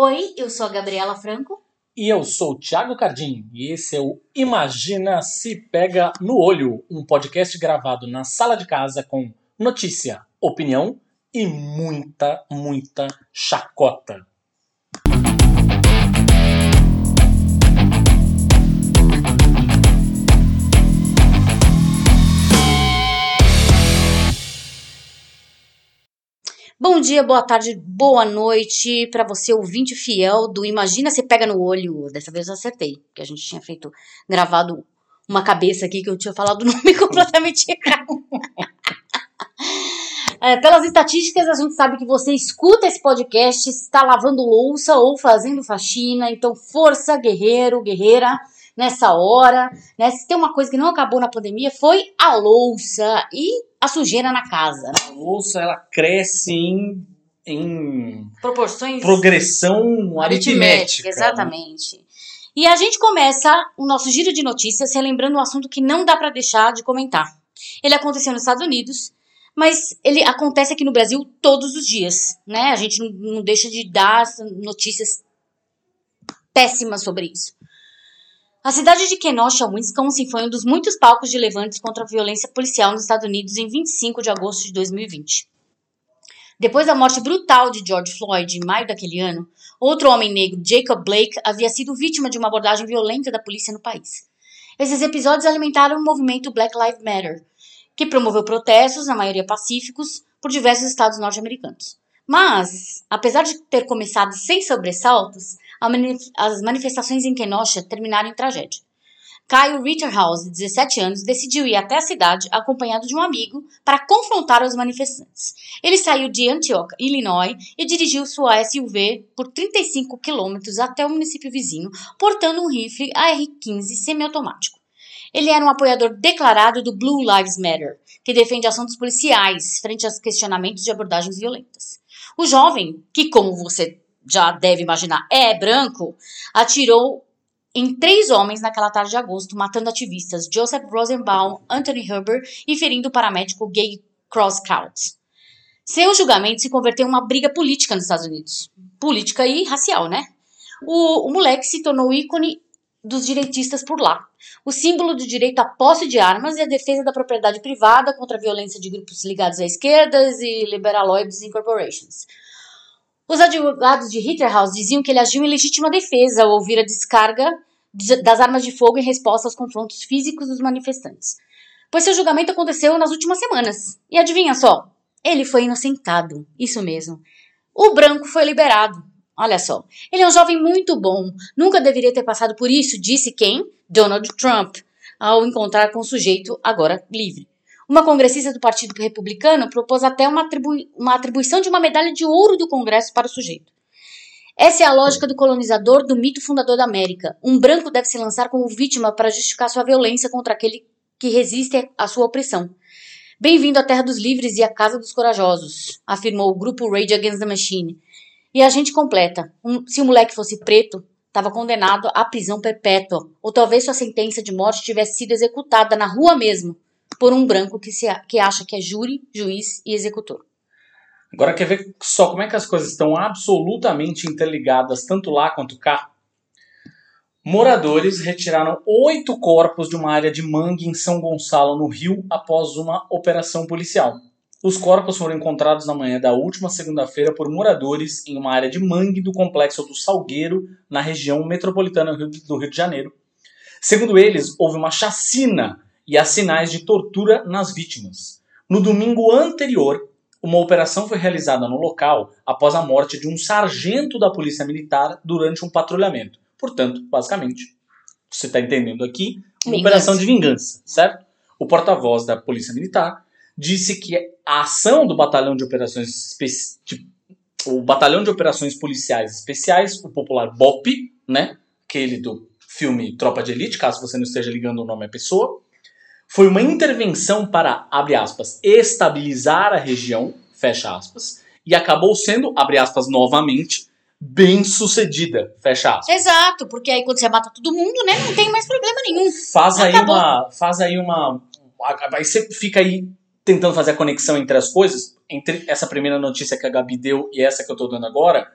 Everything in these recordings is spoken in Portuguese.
Oi, eu sou a Gabriela Franco. E eu sou o Thiago Cardim e esse é o Imagina se Pega no Olho, um podcast gravado na sala de casa com notícia, opinião e muita, muita chacota. Bom dia, boa tarde, boa noite para você, ouvinte fiel do Imagina Se Pega no Olho. Dessa vez eu acertei, porque a gente tinha feito, gravado uma cabeça aqui que eu tinha falado o nome completamente errado. É, pelas estatísticas, a gente sabe que você escuta esse podcast, está lavando louça ou fazendo faxina, então força, guerreiro, guerreira, nessa hora. Né? Se tem uma coisa que não acabou na pandemia, foi a louça e a sujeira na casa. Né? A louça, ela cresce em, em Proporções progressão aritmética. Exatamente. E a gente começa o nosso giro de notícias relembrando um assunto que não dá para deixar de comentar. Ele aconteceu nos Estados Unidos, mas ele acontece aqui no Brasil todos os dias, né? A gente não, não deixa de dar notícias péssimas sobre isso. A cidade de Kenosha, Wisconsin, foi um dos muitos palcos de levantes contra a violência policial nos Estados Unidos em 25 de agosto de 2020. Depois da morte brutal de George Floyd em maio daquele ano, outro homem negro, Jacob Blake, havia sido vítima de uma abordagem violenta da polícia no país. Esses episódios alimentaram o movimento Black Lives Matter, que promoveu protestos, na maioria pacíficos, por diversos estados norte-americanos. Mas, apesar de ter começado sem sobressaltos, as manifestações em Kenosha terminaram em tragédia. Kyle Ritterhouse, de 17 anos, decidiu ir até a cidade acompanhado de um amigo para confrontar os manifestantes. Ele saiu de Antioch, Illinois, e dirigiu sua SUV por 35 quilômetros até o município vizinho, portando um rifle AR-15 semiautomático. Ele era um apoiador declarado do Blue Lives Matter, que defende assuntos policiais frente aos questionamentos de abordagens violentas. O jovem, que como você já deve imaginar é branco, atirou em três homens naquela tarde de agosto, matando ativistas Joseph Rosenbaum, Anthony Huber e ferindo o paramédico Gay Crosscout. Seu julgamento se converteu em uma briga política nos Estados Unidos. Política e racial, né? O, o moleque se tornou ícone dos direitistas por lá. O símbolo do direito à posse de armas e a defesa da propriedade privada contra a violência de grupos ligados à esquerdas e liberaloides incorporations. Os advogados de Ritterhouse diziam que ele agiu em legítima defesa ao ouvir a descarga das armas de fogo em resposta aos confrontos físicos dos manifestantes. Pois seu julgamento aconteceu nas últimas semanas. E adivinha só? Ele foi inocentado. Isso mesmo. O branco foi liberado. Olha só. Ele é um jovem muito bom. Nunca deveria ter passado por isso, disse quem? Donald Trump, ao encontrar com o sujeito agora livre. Uma congressista do Partido Republicano propôs até uma, atribu uma atribuição de uma medalha de ouro do Congresso para o sujeito. Essa é a lógica do colonizador do mito fundador da América. Um branco deve se lançar como vítima para justificar sua violência contra aquele que resiste à sua opressão. Bem-vindo à Terra dos Livres e à Casa dos Corajosos, afirmou o grupo Rage Against the Machine. E a gente completa: um, se o moleque fosse preto, estava condenado à prisão perpétua, ou talvez sua sentença de morte tivesse sido executada na rua mesmo, por um branco que, se, que acha que é júri, juiz e executor. Agora quer ver só como é que as coisas estão absolutamente interligadas, tanto lá quanto cá? Moradores retiraram oito corpos de uma área de mangue em São Gonçalo, no Rio, após uma operação policial. Os corpos foram encontrados na manhã da última segunda-feira por moradores em uma área de mangue do complexo do Salgueiro, na região metropolitana do Rio de Janeiro. Segundo eles, houve uma chacina e há sinais de tortura nas vítimas. No domingo anterior, uma operação foi realizada no local após a morte de um sargento da Polícia Militar durante um patrulhamento. Portanto, basicamente, você está entendendo aqui, uma vingança. operação de vingança, certo? O porta-voz da Polícia Militar disse que a ação do Batalhão de Operações de, o Batalhão de Operações Policiais Especiais, o popular BOP, né? Aquele do filme Tropa de Elite, caso você não esteja ligando o nome à pessoa, foi uma intervenção para, abre aspas, estabilizar a região, fecha aspas, e acabou sendo, abre aspas novamente, bem sucedida, fecha aspas. Exato, porque aí quando você mata todo mundo, né, não tem mais problema nenhum. Faz aí uma, faz aí uma, aí você fica aí tentando fazer a conexão entre as coisas, entre essa primeira notícia que a Gabi deu e essa que eu tô dando agora,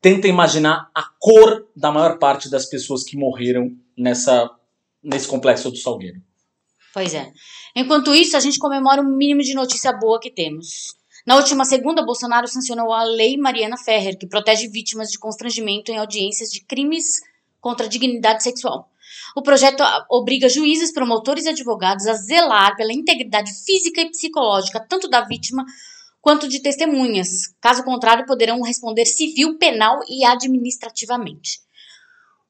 Tenta imaginar a cor da maior parte das pessoas que morreram nessa, nesse complexo do Salgueiro. Pois é. Enquanto isso, a gente comemora o mínimo de notícia boa que temos. Na última segunda, Bolsonaro sancionou a Lei Mariana Ferrer, que protege vítimas de constrangimento em audiências de crimes contra a dignidade sexual. O projeto obriga juízes, promotores e advogados a zelar pela integridade física e psicológica tanto da vítima quanto de testemunhas. Caso contrário, poderão responder civil, penal e administrativamente.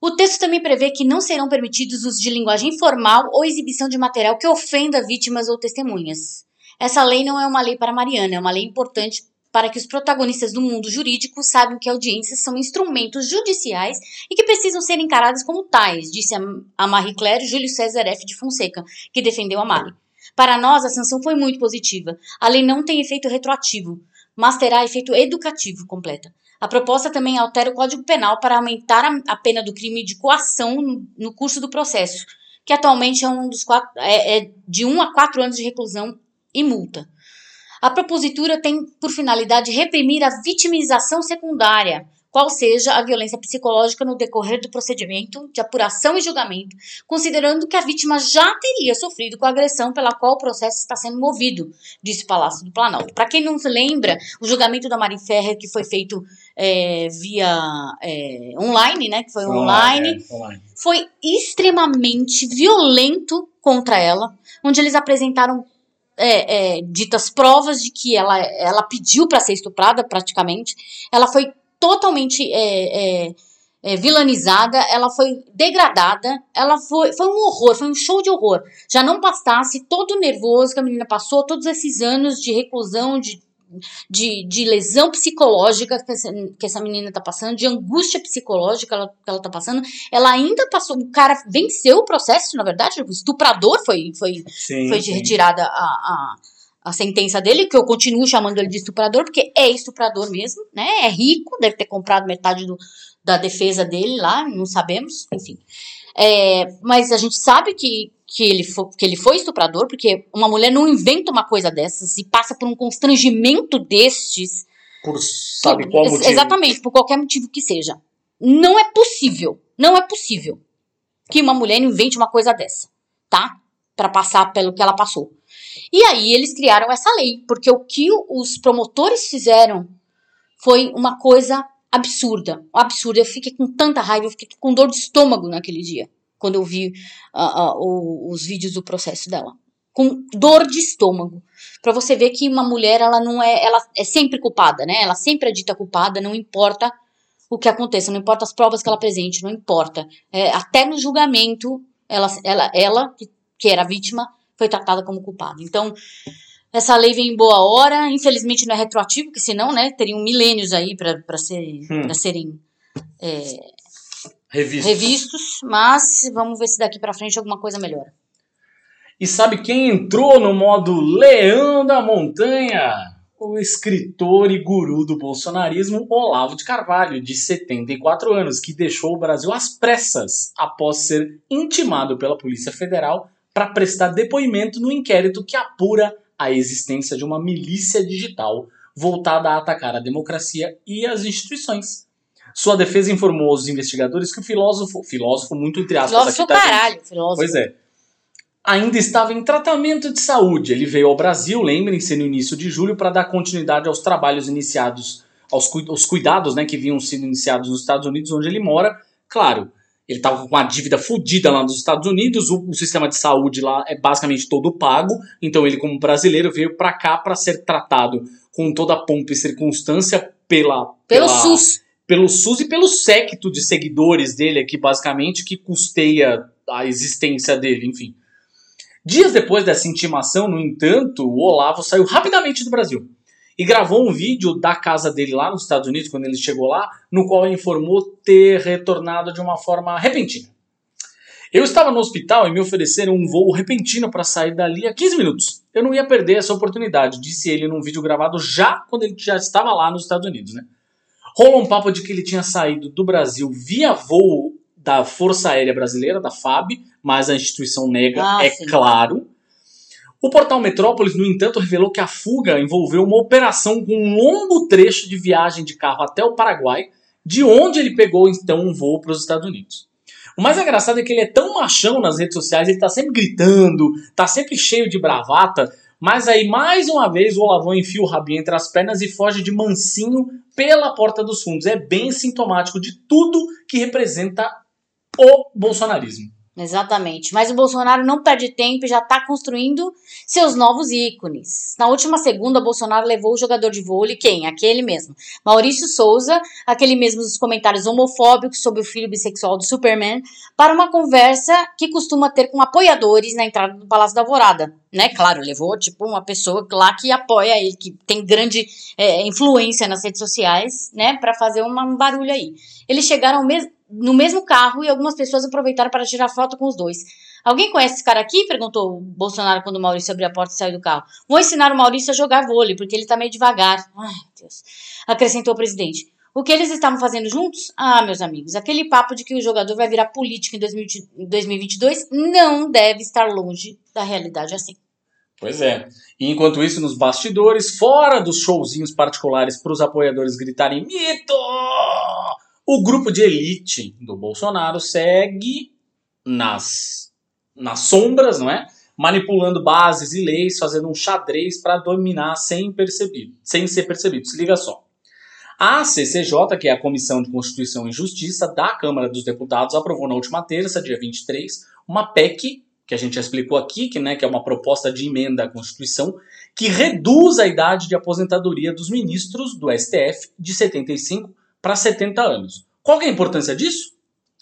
O texto também prevê que não serão permitidos usos de linguagem informal ou exibição de material que ofenda vítimas ou testemunhas. Essa lei não é uma lei para Mariana, é uma lei importante para que os protagonistas do mundo jurídico saibam que audiências são instrumentos judiciais e que precisam ser encaradas como tais, disse a Marie Claire Júlio César F. de Fonseca, que defendeu a Mari. Para nós, a sanção foi muito positiva. A lei não tem efeito retroativo, mas terá efeito educativo completa. A proposta também altera o Código Penal para aumentar a, pena do crime de coação no, curso do processo, que atualmente é, um dos quatro, é, é de 1 um a 4 anos de reclusão e multa. A propositura tem por finalidade reprimir a vitimização secundária, qual seja a violência psicológica no decorrer do procedimento de apuração e julgamento, considerando que a vítima já teria sofrido com a agressão pela qual o processo está sendo movido, disse o Palácio do Planalto. Para quem não se lembra, o julgamento da Mari Ferrer, que foi feito é, via é, online, né, que foi, foi online, online, é, online, foi extremamente violento contra ela, onde eles apresentaram é, é, ditas provas de que ela, ela pediu para ser estuprada, praticamente. Ela foi totalmente é, é, é, vilanizada, ela foi degradada, ela foi, foi um horror, foi um show de horror. Já não bastasse todo o nervoso que a menina passou, todos esses anos de reclusão, de de, de lesão psicológica que essa, que essa menina tá passando, de angústia psicológica que ela, que ela tá passando. Ela ainda passou, o cara venceu o processo, na verdade, o estuprador foi, foi, sim, foi sim. retirada a, a, a sentença dele, que eu continuo chamando ele de estuprador, porque é estuprador mesmo, né? É rico, deve ter comprado metade do, da defesa dele lá, não sabemos, enfim. É, mas a gente sabe que, que, ele foi, que ele foi estuprador, porque uma mulher não inventa uma coisa dessas e passa por um constrangimento destes. Por sabe qual motivo? Exatamente, por qualquer motivo que seja. Não é possível, não é possível que uma mulher invente uma coisa dessa, tá? Para passar pelo que ela passou. E aí eles criaram essa lei, porque o que os promotores fizeram foi uma coisa absurda, absurda. Eu fiquei com tanta raiva, eu fiquei com dor de estômago naquele dia, quando eu vi uh, uh, os vídeos do processo dela. Com dor de estômago. para você ver que uma mulher, ela não é, ela é sempre culpada, né? Ela sempre é dita culpada, não importa o que aconteça, não importa as provas que ela apresente, não importa. É, até no julgamento, ela, ela, ela que, que era vítima, foi tratada como culpada. Então, essa lei vem em boa hora, infelizmente não é retroativo, porque senão, né, teriam milênios aí para ser, hum. serem é, revistos. revistos, mas vamos ver se daqui para frente alguma coisa melhora. E sabe quem entrou no modo leão da montanha? O escritor e guru do bolsonarismo Olavo de Carvalho, de 74 anos, que deixou o Brasil às pressas após ser intimado pela Polícia Federal para prestar depoimento no inquérito que apura a existência de uma milícia digital voltada a atacar a democracia e as instituições. Sua defesa informou aos investigadores que o filósofo, filósofo muito entre aspas, filósofo aqui, tá, caralho, filósofo. Pois é. Ainda estava em tratamento de saúde. Ele veio ao Brasil, lembrem-se, no início de julho, para dar continuidade aos trabalhos iniciados, aos, aos cuidados né, que vinham sendo iniciados nos Estados Unidos, onde ele mora. Claro, ele estava com uma dívida fodida lá nos Estados Unidos, o, o, sistema de saúde lá é basicamente todo pago, então ele, como brasileiro, veio para cá para ser tratado com toda a pompa e circunstância pela, pela, pelo SUS. Pelo SUS e pelo séquito de seguidores dele aqui, basicamente, que custeia a existência dele, enfim. Dias depois dessa intimação, no entanto, o Olavo saiu rapidamente do Brasil e gravou um vídeo da casa dele lá nos Estados Unidos, quando ele chegou lá, no qual informou ter retornado de uma forma repentina. Eu estava no hospital e me ofereceram um voo repentino para sair dali a 15 minutos. Eu não ia perder essa oportunidade, disse ele num vídeo gravado já quando ele já estava lá nos Estados Unidos, né? Rolou um papo de que ele tinha saído do Brasil via voo da Força Aérea Brasileira, da FAB, mas a instituição nega, ah, é sim. claro. O portal Metrópolis, no entanto, revelou que a fuga envolveu uma operação com um longo trecho de viagem de carro até o Paraguai, de onde ele pegou então um voo para os Estados Unidos. O mais engraçado é que ele é tão machão nas redes sociais, ele tá sempre gritando, tá sempre cheio de bravata, mas aí mais uma vez o Olavão enfia o rabinho entre as pernas e foge de mansinho pela porta dos fundos. É bem sintomático de tudo que representa o bolsonarismo. Exatamente. Mas o Bolsonaro não perde tempo e já está construindo seus novos ícones. Na última segunda, Bolsonaro levou o jogador de vôlei, quem? Aquele mesmo. Maurício Souza, aquele mesmo dos comentários homofóbicos sobre o filho bissexual do Superman, para uma conversa que costuma ter com apoiadores na entrada do Palácio da Alvorada. Né? Claro, levou tipo uma pessoa lá que apoia ele, que tem grande é, influência nas redes sociais, né? Para fazer uma, um barulho aí. Eles chegaram mesmo no mesmo carro e algumas pessoas aproveitaram para tirar foto com os dois. Alguém conhece esse cara aqui? perguntou o Bolsonaro quando o Maurício abriu a porta e saiu do carro. Vou ensinar o Maurício a jogar vôlei, porque ele tá meio devagar. Ai, Deus. Acrescentou o presidente. O que eles estavam fazendo juntos? Ah, meus amigos, aquele papo de que o jogador vai virar político em 2022 não deve estar longe da realidade assim. Pois é. E enquanto isso, nos bastidores, fora dos showzinhos particulares para os apoiadores gritarem mito, o grupo de elite do Bolsonaro segue nas, nas sombras, não é? Manipulando bases e leis, fazendo um xadrez para dominar sem, percebido, sem ser percebido. Se liga só. A CCJ, que é a Comissão de Constituição e Justiça da Câmara dos Deputados, aprovou na última terça, dia 23, uma PEC, que a gente já explicou aqui, que, né, que é uma proposta de emenda à Constituição, que reduz a idade de aposentadoria dos ministros do STF de 75 para 70 anos. Qual é a importância disso?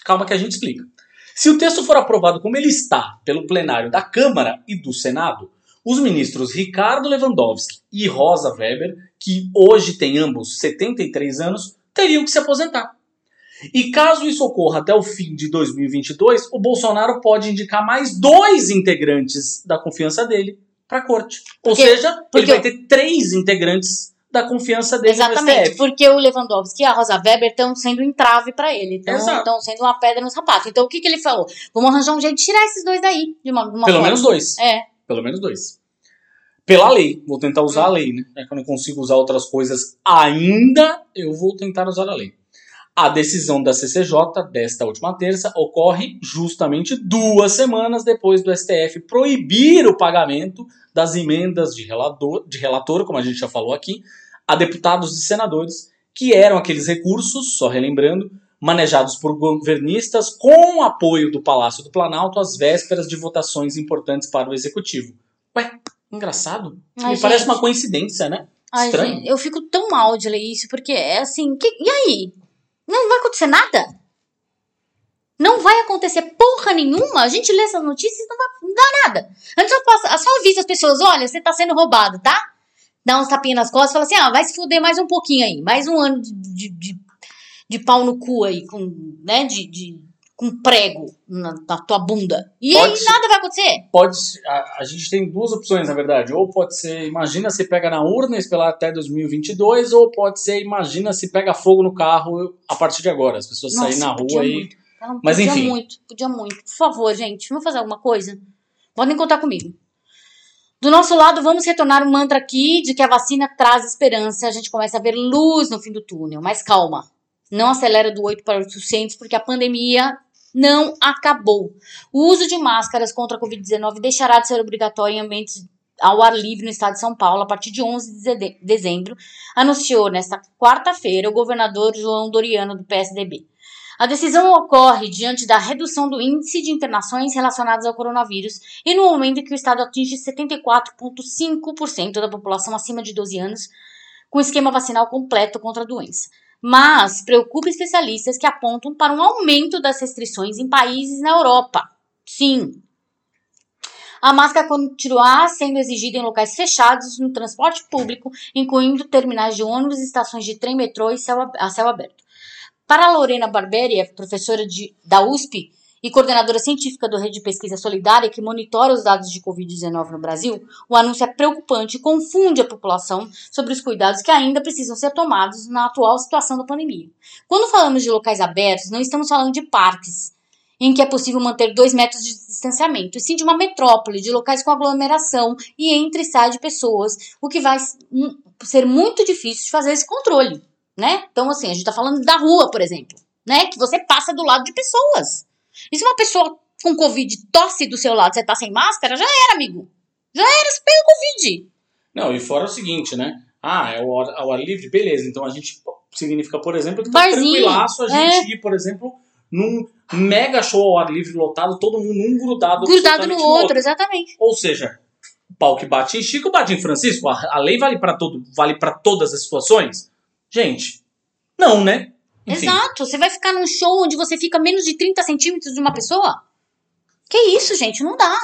Calma que a gente explica. Se o texto for aprovado como ele está pelo plenário da Câmara e do Senado, os ministros Ricardo Lewandowski e Rosa Weber, que hoje têm ambos 73 anos, teriam que se aposentar. E caso isso ocorra até o fim de 2022, o Bolsonaro pode indicar mais dois integrantes da confiança dele para a corte. Ou porque, seja, porque ele vai ter três integrantes da confiança dele Exatamente, porque o Lewandowski e a Rosa Weber estão sendo entrave para ele, estão sendo uma pedra no sapato. Então o que, que ele falou? Vamos arranjar um jeito de tirar esses dois daí, de uma, uma Pelo forma. menos dois. É. Pelo menos dois. Pela lei, vou tentar usar hum. a lei, né? É que eu não consigo usar outras coisas ainda, eu vou tentar usar a lei. A decisão da CCJ desta última terça ocorre justamente duas semanas depois do STF proibir o pagamento das emendas de relator, de relator, como a gente já falou aqui, a deputados e senadores, que eram aqueles recursos, só relembrando, manejados por governistas com apoio do Palácio do Planalto às vésperas de votações importantes para o executivo. Ué, engraçado. Ai, Me gente. parece uma coincidência, né? Ai, Estranho. Gente, eu fico tão mal de ler isso, porque é assim, que, e aí? Não vai acontecer nada? Não vai acontecer porra nenhuma. A gente lê essas notícias e não vai não dá nada. Antes eu só, só avisa as pessoas: olha, você tá sendo roubado, tá? Dá uns tapinhas nas costas e fala assim: ah, vai se fuder mais um pouquinho aí. Mais um ano de, de, de, de pau no cu aí, com, né? De, de, com prego na, na tua bunda. E pode aí nada vai acontecer. Pode a, a, gente tem duas opções, na verdade. Ou pode ser, imagina se pega na urna e esperar até 2022, ou pode ser, imagina se pega fogo no carro a partir de agora. As pessoas saírem na rua e. Muito. Mas podia enfim. muito, podia muito. Por favor, gente, vamos fazer alguma coisa? Podem contar comigo. Do nosso lado, vamos retornar o mantra aqui de que a vacina traz esperança. A gente começa a ver luz no fim do túnel. Mas calma. Não acelera do 8 para 800, porque a pandemia não acabou. O uso de máscaras contra a Covid-19 deixará de ser obrigatório em ambientes ao ar livre no estado de São Paulo a partir de 11 de dezembro, anunciou nesta quarta-feira o governador João Doriano do PSDB. A decisão ocorre diante da redução do índice de internações relacionadas ao coronavírus e no momento em que o estado atinge 74,5% da população acima de 12 anos com esquema vacinal completo contra a doença. Mas preocupa especialistas que apontam para um aumento das restrições em países na Europa. Sim, a máscara continuará sendo exigida em locais fechados, no transporte público, incluindo terminais de ônibus, estações de trem, metrô e céu, a céu aberto. Para Lorena Barberi, professora de, da USP e coordenadora científica do Rede de Pesquisa Solidária, que monitora os dados de Covid-19 no Brasil, o anúncio é preocupante e confunde a população sobre os cuidados que ainda precisam ser tomados na atual situação da pandemia. Quando falamos de locais abertos, não estamos falando de parques, em que é possível manter dois metros de distanciamento, e sim de uma metrópole, de locais com aglomeração e entre e sai de pessoas, o que vai ser muito difícil de fazer esse controle. né? Então, assim, a gente tá falando da rua, por exemplo, né? Que você passa do lado de pessoas. E se uma pessoa com Covid tosse do seu lado, você tá sem máscara, já era, amigo. Já era, você pega Covid. Não, e fora o seguinte, né? Ah, é o ar, ao ar livre, beleza. Então a gente significa, por exemplo, que tá Barzinho, tranquilaço a é. gente ir, por exemplo, num mega show ao ar livre lotado, todo mundo um grudado, Grudado no absolutamente outro, exatamente. Ou seja, o pau que bate em Chico, bate em Francisco. A, a lei vale para todo, vale para todas as situações? Gente, não, né? Enfim, Exato. Você vai ficar num show onde você fica menos de 30 centímetros de uma pessoa? Que isso, gente? Não dá.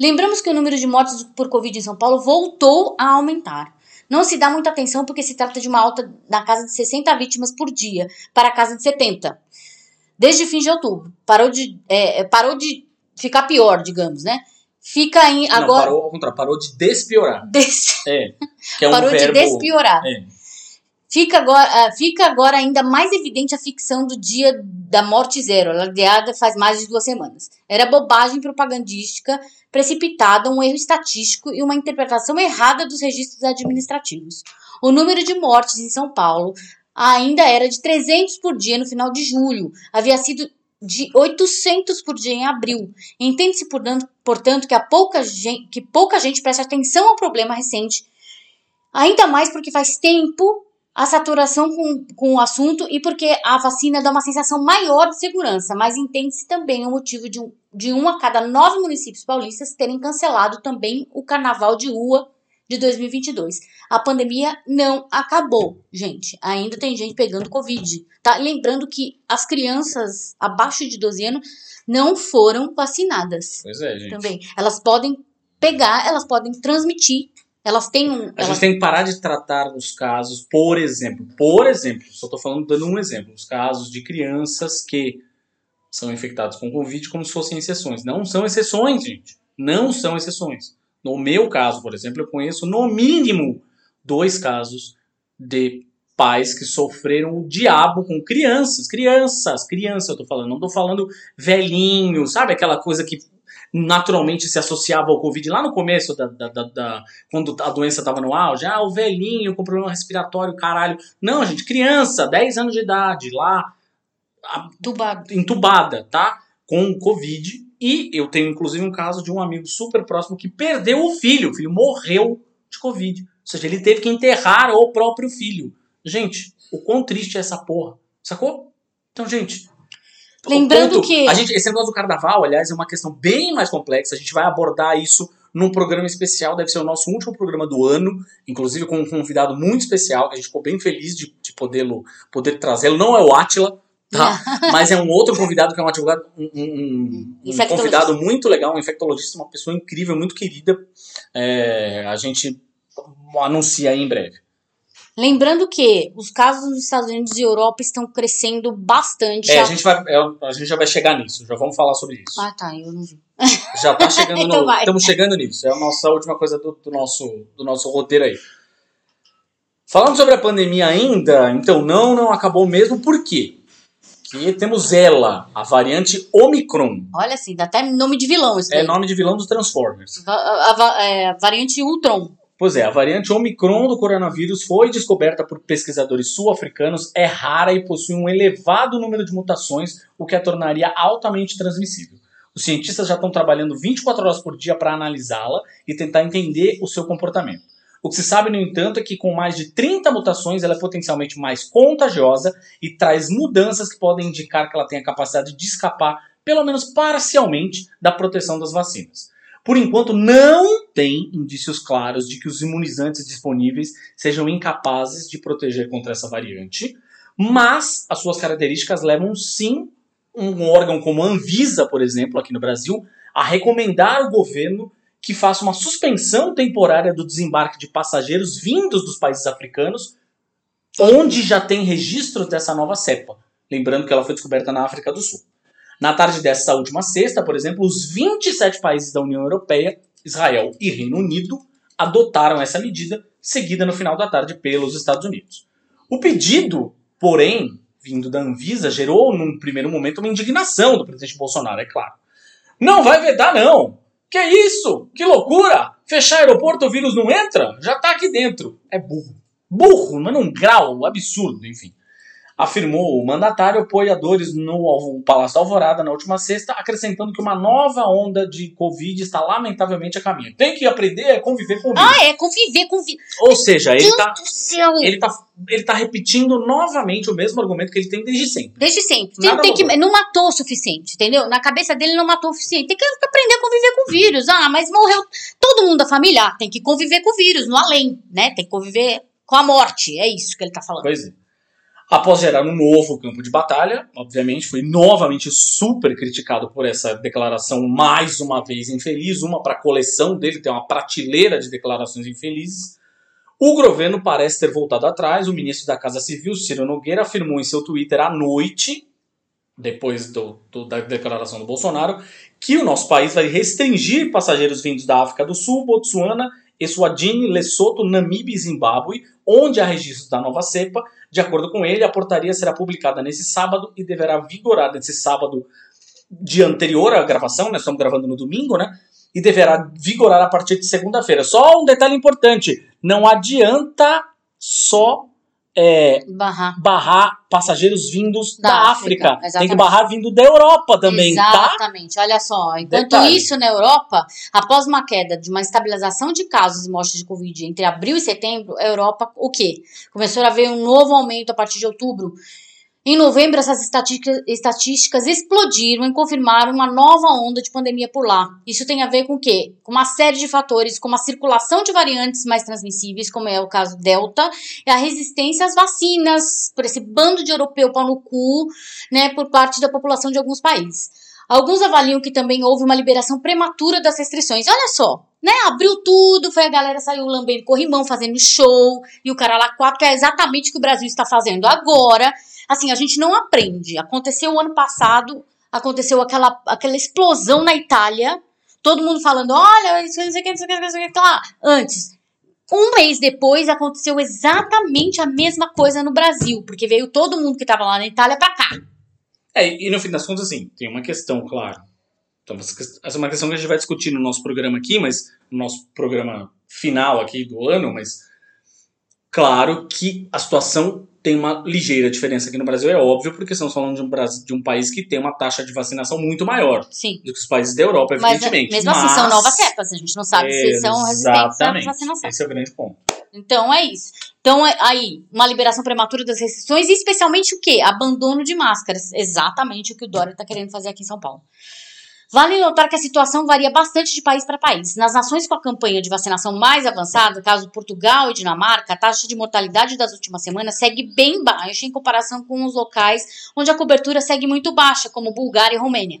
Lembramos que o número de mortes por Covid em São Paulo voltou a aumentar. Não se dá muita atenção porque se trata de uma alta na casa de 60 vítimas por dia, para a casa de 70. Desde o fim de outubro. Parou de, é, é, parou de ficar pior, digamos, né? Fica em. não, Agora. parou, ao contrário, parou de despiorar. Des- É, é um parou de verbo... despiorar. É. Fica agora, ah, fica agora ainda mais evidente a ficção do dia da morte zero, ladeada faz mais de duas semanas. Era bobagem propagandística, precipitada, um erro estatístico e uma interpretação errada dos registros administrativos. O número de mortes em São Paulo ainda era de 300 por dia no final de julho, havia sido de 800 por dia em abril. Entende-se, portanto, que, pouca gente, que pouca gente presta atenção ao problema recente, ainda mais porque faz tempo a saturação com, com o assunto e porque a vacina dá uma sensação maior de segurança, mas entende-se também o motivo de um, de um a cada nove municípios paulistas terem cancelado também o carnaval de rua de 2022. A pandemia não acabou, gente. Ainda tem gente pegando Covid. Tá? Lembrando que as crianças abaixo de 12 anos não foram vacinadas Pois é, gente. também. Elas podem pegar, elas podem transmitir. Elas têm um. A Elas gente tem que parar de tratar os casos, por exemplo, por exemplo, só estou falando dando um exemplo, os casos de crianças que são infectados com Covid como se fossem exceções. Não são exceções, gente. Não são exceções. No meu caso, por exemplo, eu conheço no mínimo dois casos de pais que sofreram o diabo com crianças. Crianças, crianças, eu tô falando. Não tô falando velhinho, sabe? Aquela coisa que naturalmente se associava ao Covid lá no começo, da, da, da- da- quando a doença estava no auge. Ah, o velhinho com problema respiratório, caralho. Não, gente, criança, 10 anos de idade, lá, a- tuba, entubada, tá? Com Covid. E eu tenho, inclusive, um caso de um amigo super próximo que perdeu o filho. O filho morreu de Covid. Ou seja, ele teve que enterrar o próprio filho. Gente, o quão triste é essa porra. Sacou? Então, gente. O Lembrando ponto- que- A gente, esse negócio do carnaval, aliás, é uma questão bem mais complexa. A gente vai abordar isso num programa especial. Deve ser o nosso último programa do ano. Inclusive com um convidado muito especial, que a gente ficou bem feliz de, de podê-lo poder trazê-lo. Não é o Átila, tá? Mas é um outro convidado que é um advogado, um, um- um- convidado muito legal, um infectologista, uma pessoa incrível, muito querida. É, a gente anuncia aí em breve. Lembrando que os casos nos Estados Unidos e Europa estão crescendo bastante. É, a gente, vai, é, a gente já vai chegar nisso, já vamos falar sobre isso. Ah, tá, eu não vi. Já tá chegando Então no, vai. Estamos chegando nisso. É a nossa última coisa do, do nosso, do nosso roteiro aí. Falando sobre a pandemia ainda, então não, não acabou mesmo. Por quê? Que temos ela, a variante Omicron. Olha assim, dá até nome de vilão isso É daí. nome de vilão dos Transformers. A- a va- é, variante Ultron. Pois é, a variante Omicron do coronavírus foi descoberta por pesquisadores sul-africanos, é rara e possui um elevado número de mutações, o que a tornaria altamente transmissível. Os cientistas já estão trabalhando 24 horas por dia para analisá-la e tentar entender o seu comportamento. O que se sabe, no entanto, é que com mais de 30 mutações ela é potencialmente mais contagiosa e traz mudanças que podem indicar que ela tem a capacidade de escapar, pelo menos parcialmente, da proteção das vacinas. Por enquanto, não tem indícios claros de que os imunizantes disponíveis sejam incapazes de proteger contra essa variante, mas as suas características levam sim um órgão como a Anvisa, por exemplo, aqui no Brasil, a recomendar ao governo que faça uma suspensão temporária do desembarque de passageiros vindos dos países africanos, onde já tem registro dessa nova cepa. Lembrando que ela foi descoberta na África do Sul. Na tarde dessa última sexta, por exemplo, os 27 países da União Europeia, Israel e Reino Unido adotaram essa medida, seguida no final da tarde pelos Estados Unidos. O pedido, porém, vindo da Anvisa, gerou, num primeiro momento, uma indignação do presidente Bolsonaro, é claro. Não vai vedar, não! Que isso? Que loucura! Fechar aeroporto, o vírus não entra? Já tá aqui dentro. É burro. Burro, mas num grau absurdo, enfim. Afirmou o mandatário apoiadores no Palácio Alvorada na última sexta, acrescentando que uma nova onda de Covid está lamentavelmente a caminho. Tem que aprender a conviver com o vírus. Ah, é, conviver com o vírus. Ou seja, ele está ele tá, ele tá repetindo novamente o mesmo argumento que ele tem desde sempre. Desde sempre. Tem, tem que, não matou o suficiente, entendeu? Na cabeça dele não matou o suficiente. Tem que aprender a conviver com o vírus. Ah, mas morreu todo mundo da família. Ah, tem que conviver com o vírus, no além, né? Tem que conviver com a morte. É isso que ele tá falando. Pois é. Após gerar um novo campo de batalha, obviamente foi novamente super criticado por essa declaração mais uma vez infeliz, uma para a coleção dele, tem uma prateleira de declarações infelizes. O governo parece ter voltado atrás. O ministro da Casa Civil, Ciro Nogueira, afirmou em seu Twitter à noite, depois do- do- da declaração do Bolsonaro, que o nosso país vai restringir passageiros vindos da África do Sul, Botsuana, Eswatini, Lesoto, Namíbia e Zimbábue, onde há registros da nova cepa. De acordo com ele, a portaria será publicada nesse sábado e deverá vigorar nesse sábado dia anterior à gravação, nós estamos gravando no domingo, né? E deverá vigorar a partir de segunda-feira. Só um detalhe importante: não adianta só é, Barrar. barrar passageiros vindos da, Da África. África, Tem que barrar vindo da Europa também, tá? Exatamente. Olha só, enquanto Detalhe. isso na Europa, após uma queda de uma estabilização de casos e mortes de Covid entre abril e setembro, a Europa, o quê? Começou a haver um novo aumento a partir de outubro. Em novembro, essas estatísticas, explodiram e confirmaram uma nova onda de pandemia por lá. Isso tem a ver com o quê? Com uma série de fatores, como a circulação de variantes mais transmissíveis, como é o caso Delta, e a resistência às vacinas, por esse bando de europeu pau no cu, né, por parte da população de alguns países. Alguns avaliam que também houve uma liberação prematura das restrições. Olha só, né? Abriu tudo, foi a galera saiu lambendo corrimão, fazendo show, e o cara lá quatro, que é exatamente o que o Brasil está fazendo agora. Assim, a gente não aprende. Aconteceu o ano passado, aconteceu aquela, aquela explosão na Itália, todo mundo falando, olha, isso não sei o que, não sei o que, não sei o que, lá. Antes, um mês depois aconteceu exatamente a mesma coisa no Brasil, porque veio todo mundo que estava lá na Itália pra cá. É, e no fim das contas, assim, tem uma questão, claro. Então, essa é uma questão que a gente vai discutir no nosso programa aqui, mas no nosso programa final aqui do ano, mas claro que a situação tem uma ligeira diferença aqui no Brasil, é óbvio, porque estamos falando de um, Brasil, de um país que tem uma taxa de vacinação muito maior Sim. do que os países da Europa, Mas evidentemente. mesmo assim, são novas cepas, a gente não sabe se são resistentes à vacinação. Esse é o grande ponto. Então é isso. Então, é- aí, uma liberação prematura das restrições e especialmente o quê? Abandono de máscaras. Exatamente o que o Dória está querendo fazer aqui em São Paulo. Vale notar que a situação varia bastante de país para país. Nas nações com a campanha de vacinação mais avançada, caso Portugal e Dinamarca, a taxa de mortalidade das últimas semanas segue bem baixa em comparação com os locais onde a cobertura segue muito baixa, como Bulgária e Romênia.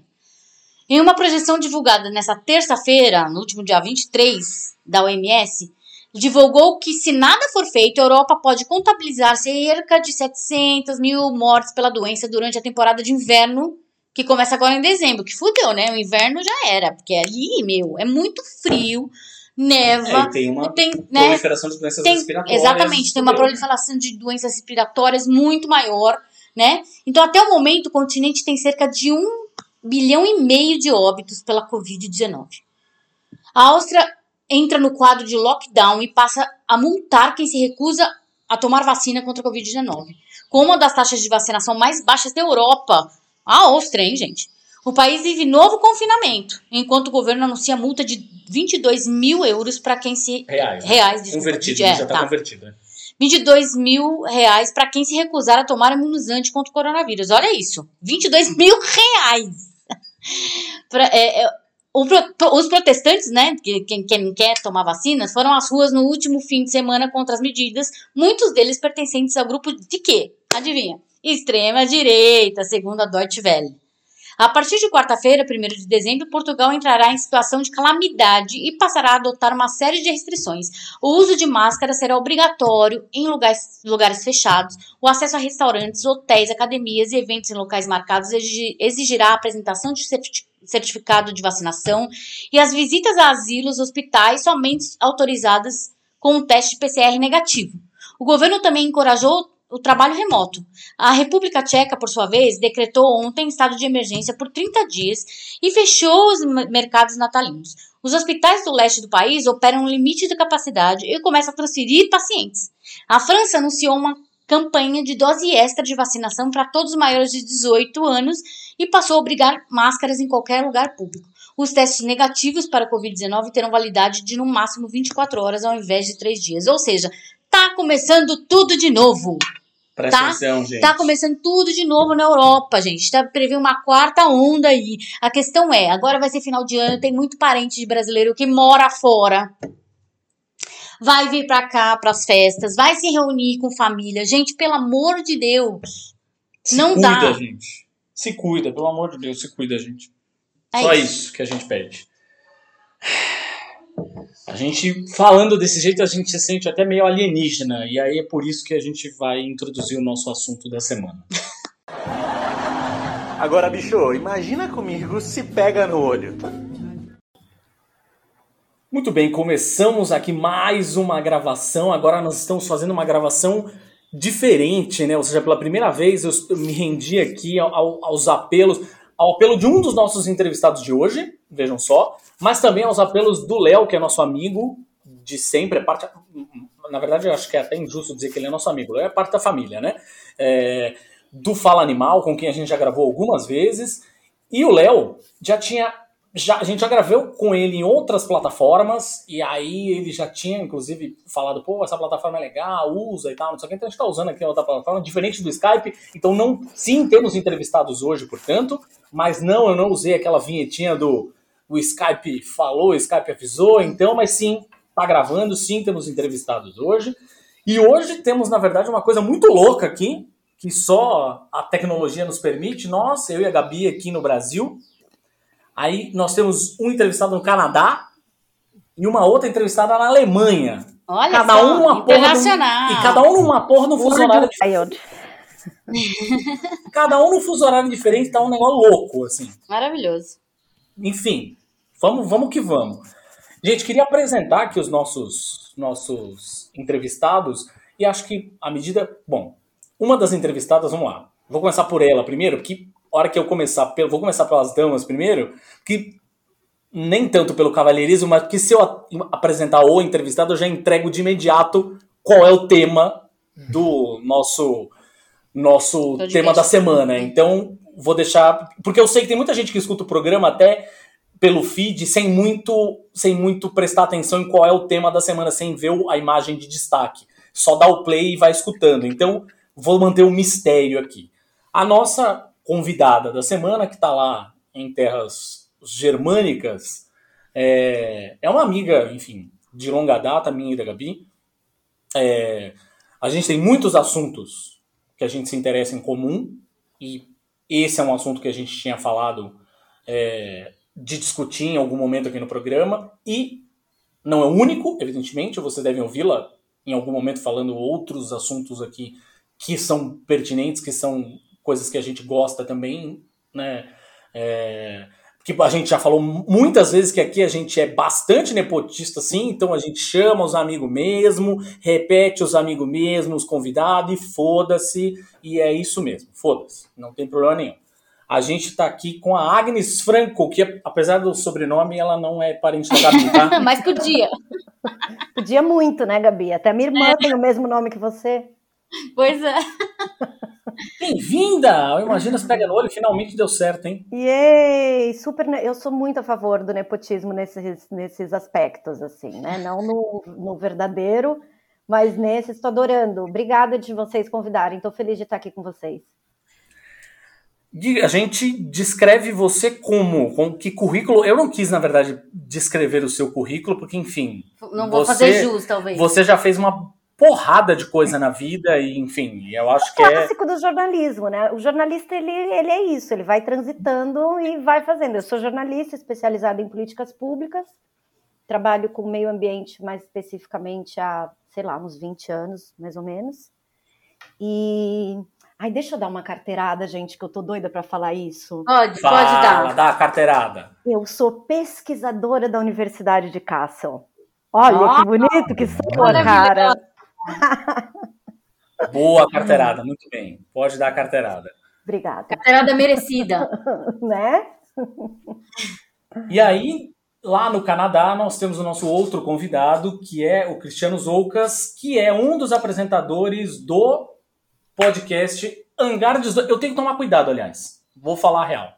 Em uma projeção divulgada nesta terça-feira, no último dia 23, da OMS, divulgou que, se nada for feito, a Europa pode contabilizar cerca de 700 mil mortes pela doença durante a temporada de inverno, que começa agora em dezembro. Que fudeu, né? O inverno já era, porque ali, meu, é muito frio, É, neva, e tem uma tem, né? proliferação de doenças Tem, respiratórias. exatamente, tem uma né? proliferação de doenças respiratórias muito maior, né? Então, até o momento, o continente tem cerca de um bilhão e meio de óbitos pela Covid-19. A Áustria entra no quadro de lockdown e passa a multar quem se recusa a tomar vacina contra a Covid-19. Com uma das taxas de vacinação mais baixas da Europa, a Áustria, hein, gente? O país vive novo confinamento, enquanto o governo anuncia multa de 22 mil euros para quem se Reais. né? reais, desculpa. Convertido, É, já tá, tá. convertido. Né? 22 mil reais para quem se recusar a tomar imunizante contra o coronavírus. Olha isso. 22 mil reais. Pra- é, é, pro- os protestantes, né, que, quem, quem não quer tomar vacinas, foram às ruas no último fim de semana contra as medidas, muitos deles pertencentes ao grupo de quê? Adivinha? Extrema direita, segundo a Deutsche Welle. A partir de quarta-feira, 1 de dezembro, Portugal entrará em situação de calamidade e passará a adotar uma série de restrições. O uso de máscara será obrigatório em lugares, lugares fechados. O acesso a restaurantes, hotéis, academias e eventos em locais marcados exigi- exigirá a apresentação de certi- certificado de vacinação e as visitas a asilos, hospitais somente autorizadas com um teste PCR negativo. O governo também encorajou o trabalho remoto. A República Tcheca, por sua vez, decretou ontem estado de emergência por 30 dias e fechou os mer- mercados natalinos. Os hospitais do leste do país operam um limite de capacidade e começam a transferir pacientes. A França anunciou uma campanha de dose extra de vacinação para todos os maiores de 18 anos e passou a obrigar máscaras em qualquer lugar público. Os testes negativos para a Covid-19 terão validade de no máximo 24 horas ao invés de 3 dias. Ou seja, tá começando tudo de novo. Presta Tá? atenção, gente. Tá começando tudo de novo na Europa, gente. Tá prevê uma quarta onda aí. A questão é, agora vai ser final de ano, tem muito parente de brasileiro que mora fora. Vai vir pra cá pras festas, vai se reunir com família. Gente, pelo amor de Deus. Se não cuida, dá. gente. Se cuida, pelo amor de Deus, se cuida, gente. É Só isso. isso que a gente pede. A gente, falando desse jeito, a gente se sente até meio alienígena. E aí é por isso que a gente vai introduzir o nosso assunto da semana. Agora, bicho, imagina comigo se pega no olho. Muito bem, começamos aqui mais uma gravação. Agora nós estamos fazendo uma gravação diferente, né? Ou seja, pela primeira vez eu me rendi aqui ao- aos apelos, ao apelo de um dos nossos entrevistados de hoje, vejam só, mas também aos apelos do Léo, que é nosso amigo de sempre, é parte, na verdade eu acho que é até injusto dizer que ele é nosso amigo, Léo é parte da família, né? É, do Fala Animal, com quem a gente já gravou algumas vezes, e o Léo já tinha já, a gente já gravou com ele em outras plataformas, e aí ele já tinha, inclusive, falado, pô, essa plataforma é legal, usa e tal, não sei o que, então a gente tá usando aqui outra plataforma, diferente do Skype, então não, sim, temos entrevistados hoje, portanto, mas não, eu não usei aquela vinhetinha do o Skype falou, o Skype avisou, então, mas sim, tá gravando, sim, temos entrevistados hoje, e hoje temos, na verdade, uma coisa muito louca aqui, que só a tecnologia nos permite, nós, eu e a Gabi aqui no Brasil, Aí nós temos um entrevistado no Canadá e uma outra entrevistada na Alemanha. Olha cada só, um numa porra um- internacional. e cada um numa porra no fuso horário Wild. cada um no fuso horário diferente, tá um negócio louco assim. Maravilhoso. Enfim, vamos, vamos que vamos. Gente, queria apresentar aqui os nossos nossos entrevistados e acho que à medida, bom, uma das entrevistadas, vamos lá. Vou começar por ela primeiro, porque hora que eu começar, pelo- vou começar pelas damas primeiro, que nem tanto pelo cavalheirismo, mas que se eu apresentar o entrevistado, eu já entrego de imediato qual é o tema do nosso nosso tema da semana. Então, vou deixar, porque eu sei que tem muita gente que escuta o programa até pelo feed sem muito sem muito prestar atenção em qual é o tema da semana, sem ver a imagem de destaque. Só dá o play e vai escutando. Então, vou manter o mistério aqui. A nossa convidada da semana, que está lá em terras germânicas, é, é uma amiga, enfim, de longa data, minha e da Gabi. É, a gente tem muitos assuntos que a gente se interessa em comum, e esse é um assunto que a gente tinha falado é, de discutir em algum momento aqui no programa, e não é o único, evidentemente, vocês devem ouvi-la em algum momento falando outros assuntos aqui que são pertinentes, que são coisas que a gente gosta também, né? É, que a gente já falou muitas vezes que aqui a gente é bastante nepotista, sim, então a gente chama os amigos mesmo, repete os amigos mesmo, os convidados, e foda-se, e é isso mesmo, foda-se, não tem problema nenhum. A gente tá aqui com a Agnes Franco, que apesar do sobrenome, ela não é parente da Gabi, tá? Mas podia. Podia muito, né, Gabi? Até minha irmã tem o mesmo nome que você. Pois é. Bem-vinda! Eu imagino se pega no olho, finalmente deu certo, hein? Yay! Super, eu sou muito a favor do nepotismo nesses, nesses aspectos, assim, né? Não no, no verdadeiro, mas nesse estou adorando. Obrigada de vocês convidarem. Estou feliz de estar aqui com vocês. Diga, A gente descreve você como? Com que currículo? Eu não quis, na verdade, descrever o seu currículo, porque, enfim, Não vou Você- fazer jus, talvez. você já fez uma porrada de coisa na vida e, enfim, eu acho que é. Clássico do jornalismo, né? O jornalista, ele, ele é isso, ele vai transitando e vai fazendo. Eu sou jornalista especializada em políticas públicas, trabalho com meio ambiente mais especificamente há, sei lá, uns 20 anos, mais ou menos. E. Ai, deixa eu dar uma carteirada, gente, que eu tô doida para falar isso. Pode, Fala, pode dar. dá a carteirada. Eu sou pesquisadora da Universidade de Kassel. Olha Ah, que bonito que sou, maravilha. cara. Boa carteirada, muito bem. Pode dar a carteirada. Obrigada. Carteirada merecida. Né? E aí, lá no Canadá, nós temos o nosso outro convidado, que é o Cristiano Zoucas, que é um dos apresentadores do podcast Hangar 18. Eu tenho que tomar cuidado, aliás. Vou falar a real.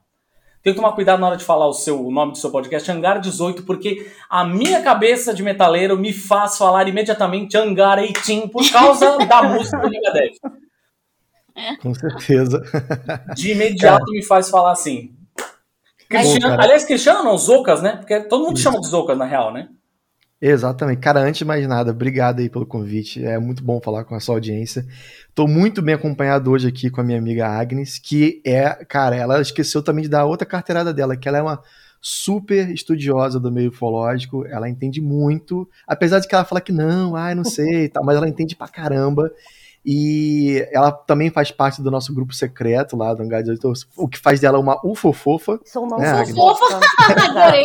Tenho que tomar cuidado na hora de falar o seu o nome do seu podcast, Hangar 18, porque a minha cabeça de metaleiro me faz falar imediatamente Hangar 18 por causa da música do Megadeth. Com certeza. De imediato me faz falar assim. Cristiano, Bom, aliás, Cristiano não, Zocas, né? Porque todo mundo chama de Zocas, na real, né? Exatamente. Cara, antes de mais nada, obrigado aí pelo convite. É muito bom falar com a sua audiência. Tô muito bem acompanhado hoje aqui com a minha amiga Agnes, que é, cara, ela esqueceu também de dar outra carteirada dela, que ela é uma super estudiosa do meio ufológico, ela entende muito, apesar de que ela fala que não, ai, não sei e tal, mas ela entende pra caramba. E ela também faz parte do nosso grupo secreto lá do Hangar 18, o que faz dela uma ufofofa. Sou uma É, ufofofa. Adorei.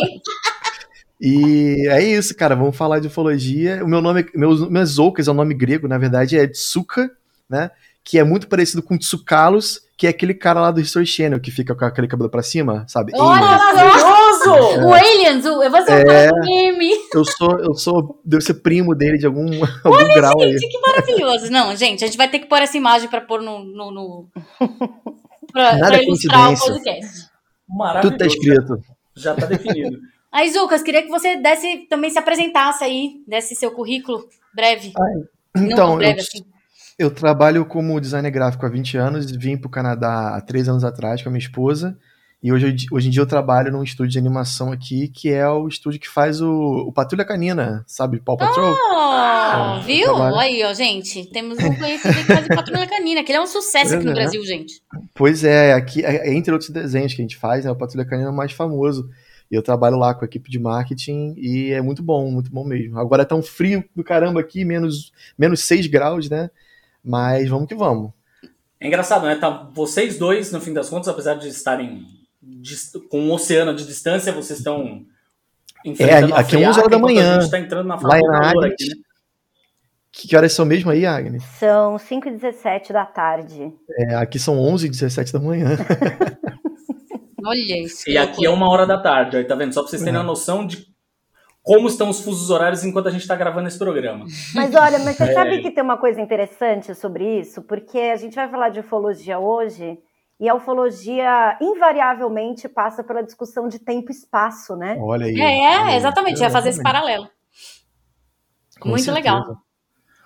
E é isso, cara. Vamos falar de ufologia. O meu nome, meus, meus Oucas é um nome grego, na verdade é Tsuka, né? Que é muito parecido com Tsukalos, que é aquele cara lá do History Channel que fica com aquele cabelo pra cima, sabe? Olha só! Maravilhoso! O Aliens, o, eu vou ser É. um meme. Eu sou, eu sou, devo ser primo dele de algum, algum grau aí. Gente, que maravilhoso. Não, gente, a gente vai ter que pôr essa imagem pra pôr no. no, no... Pra, Nada pra é ilustrar o coincidência. podcast. Maravilhoso. Tudo tá escrito. Já tá definido. Aí, Zucas, queria que você desse, também se apresentasse aí, desse seu currículo breve. Não Então, tão breve eu, assim. eu trabalho como designer gráfico há 20 anos, vim pro Canadá há 3 anos atrás com a minha esposa. E hoje, hoje em dia eu trabalho num estúdio de animação aqui, que é o estúdio que faz o, o Patrulha Canina, sabe? Paw Patrol. Oh, É, viu? Aí, ó, gente. Temos um conhecido que faz o Patrulha Canina, que ele é um sucesso aqui no Pois é. Brasil, gente. Pois é, aqui, é, entre outros desenhos que a gente faz, né, o Patrulha Canina é o mais famoso. E eu trabalho lá com a equipe de marketing e é muito bom, muito bom mesmo. Agora é tão frio do caramba aqui, menos, menos 6 graus, né? Mas vamos que vamos. É engraçado, né? Tá, vocês dois, no fim das contas, apesar de estarem com um oceano de distância, vocês estão enfrentando É, aqui é a 11 horas da manhã. A gente tá entrando na Lá em Agnes. aqui, né? Que, que horas são mesmo aí, Agnes? São 5 e 17 da tarde. É, aqui são 11 e 17 da manhã. Olha isso. E aqui é uma hora da tarde, aí tá vendo? Só pra vocês terem É. uma noção de como estão os fusos horários enquanto a gente tá gravando esse programa. Mas olha, mas você É. sabe que tem uma coisa interessante sobre isso? Porque a gente vai falar de ufologia hoje, e a ufologia invariavelmente passa pela discussão de tempo e espaço, né? Olha aí. É, é, exatamente. Ia fazer esse paralelo. Com Muito certeza. legal.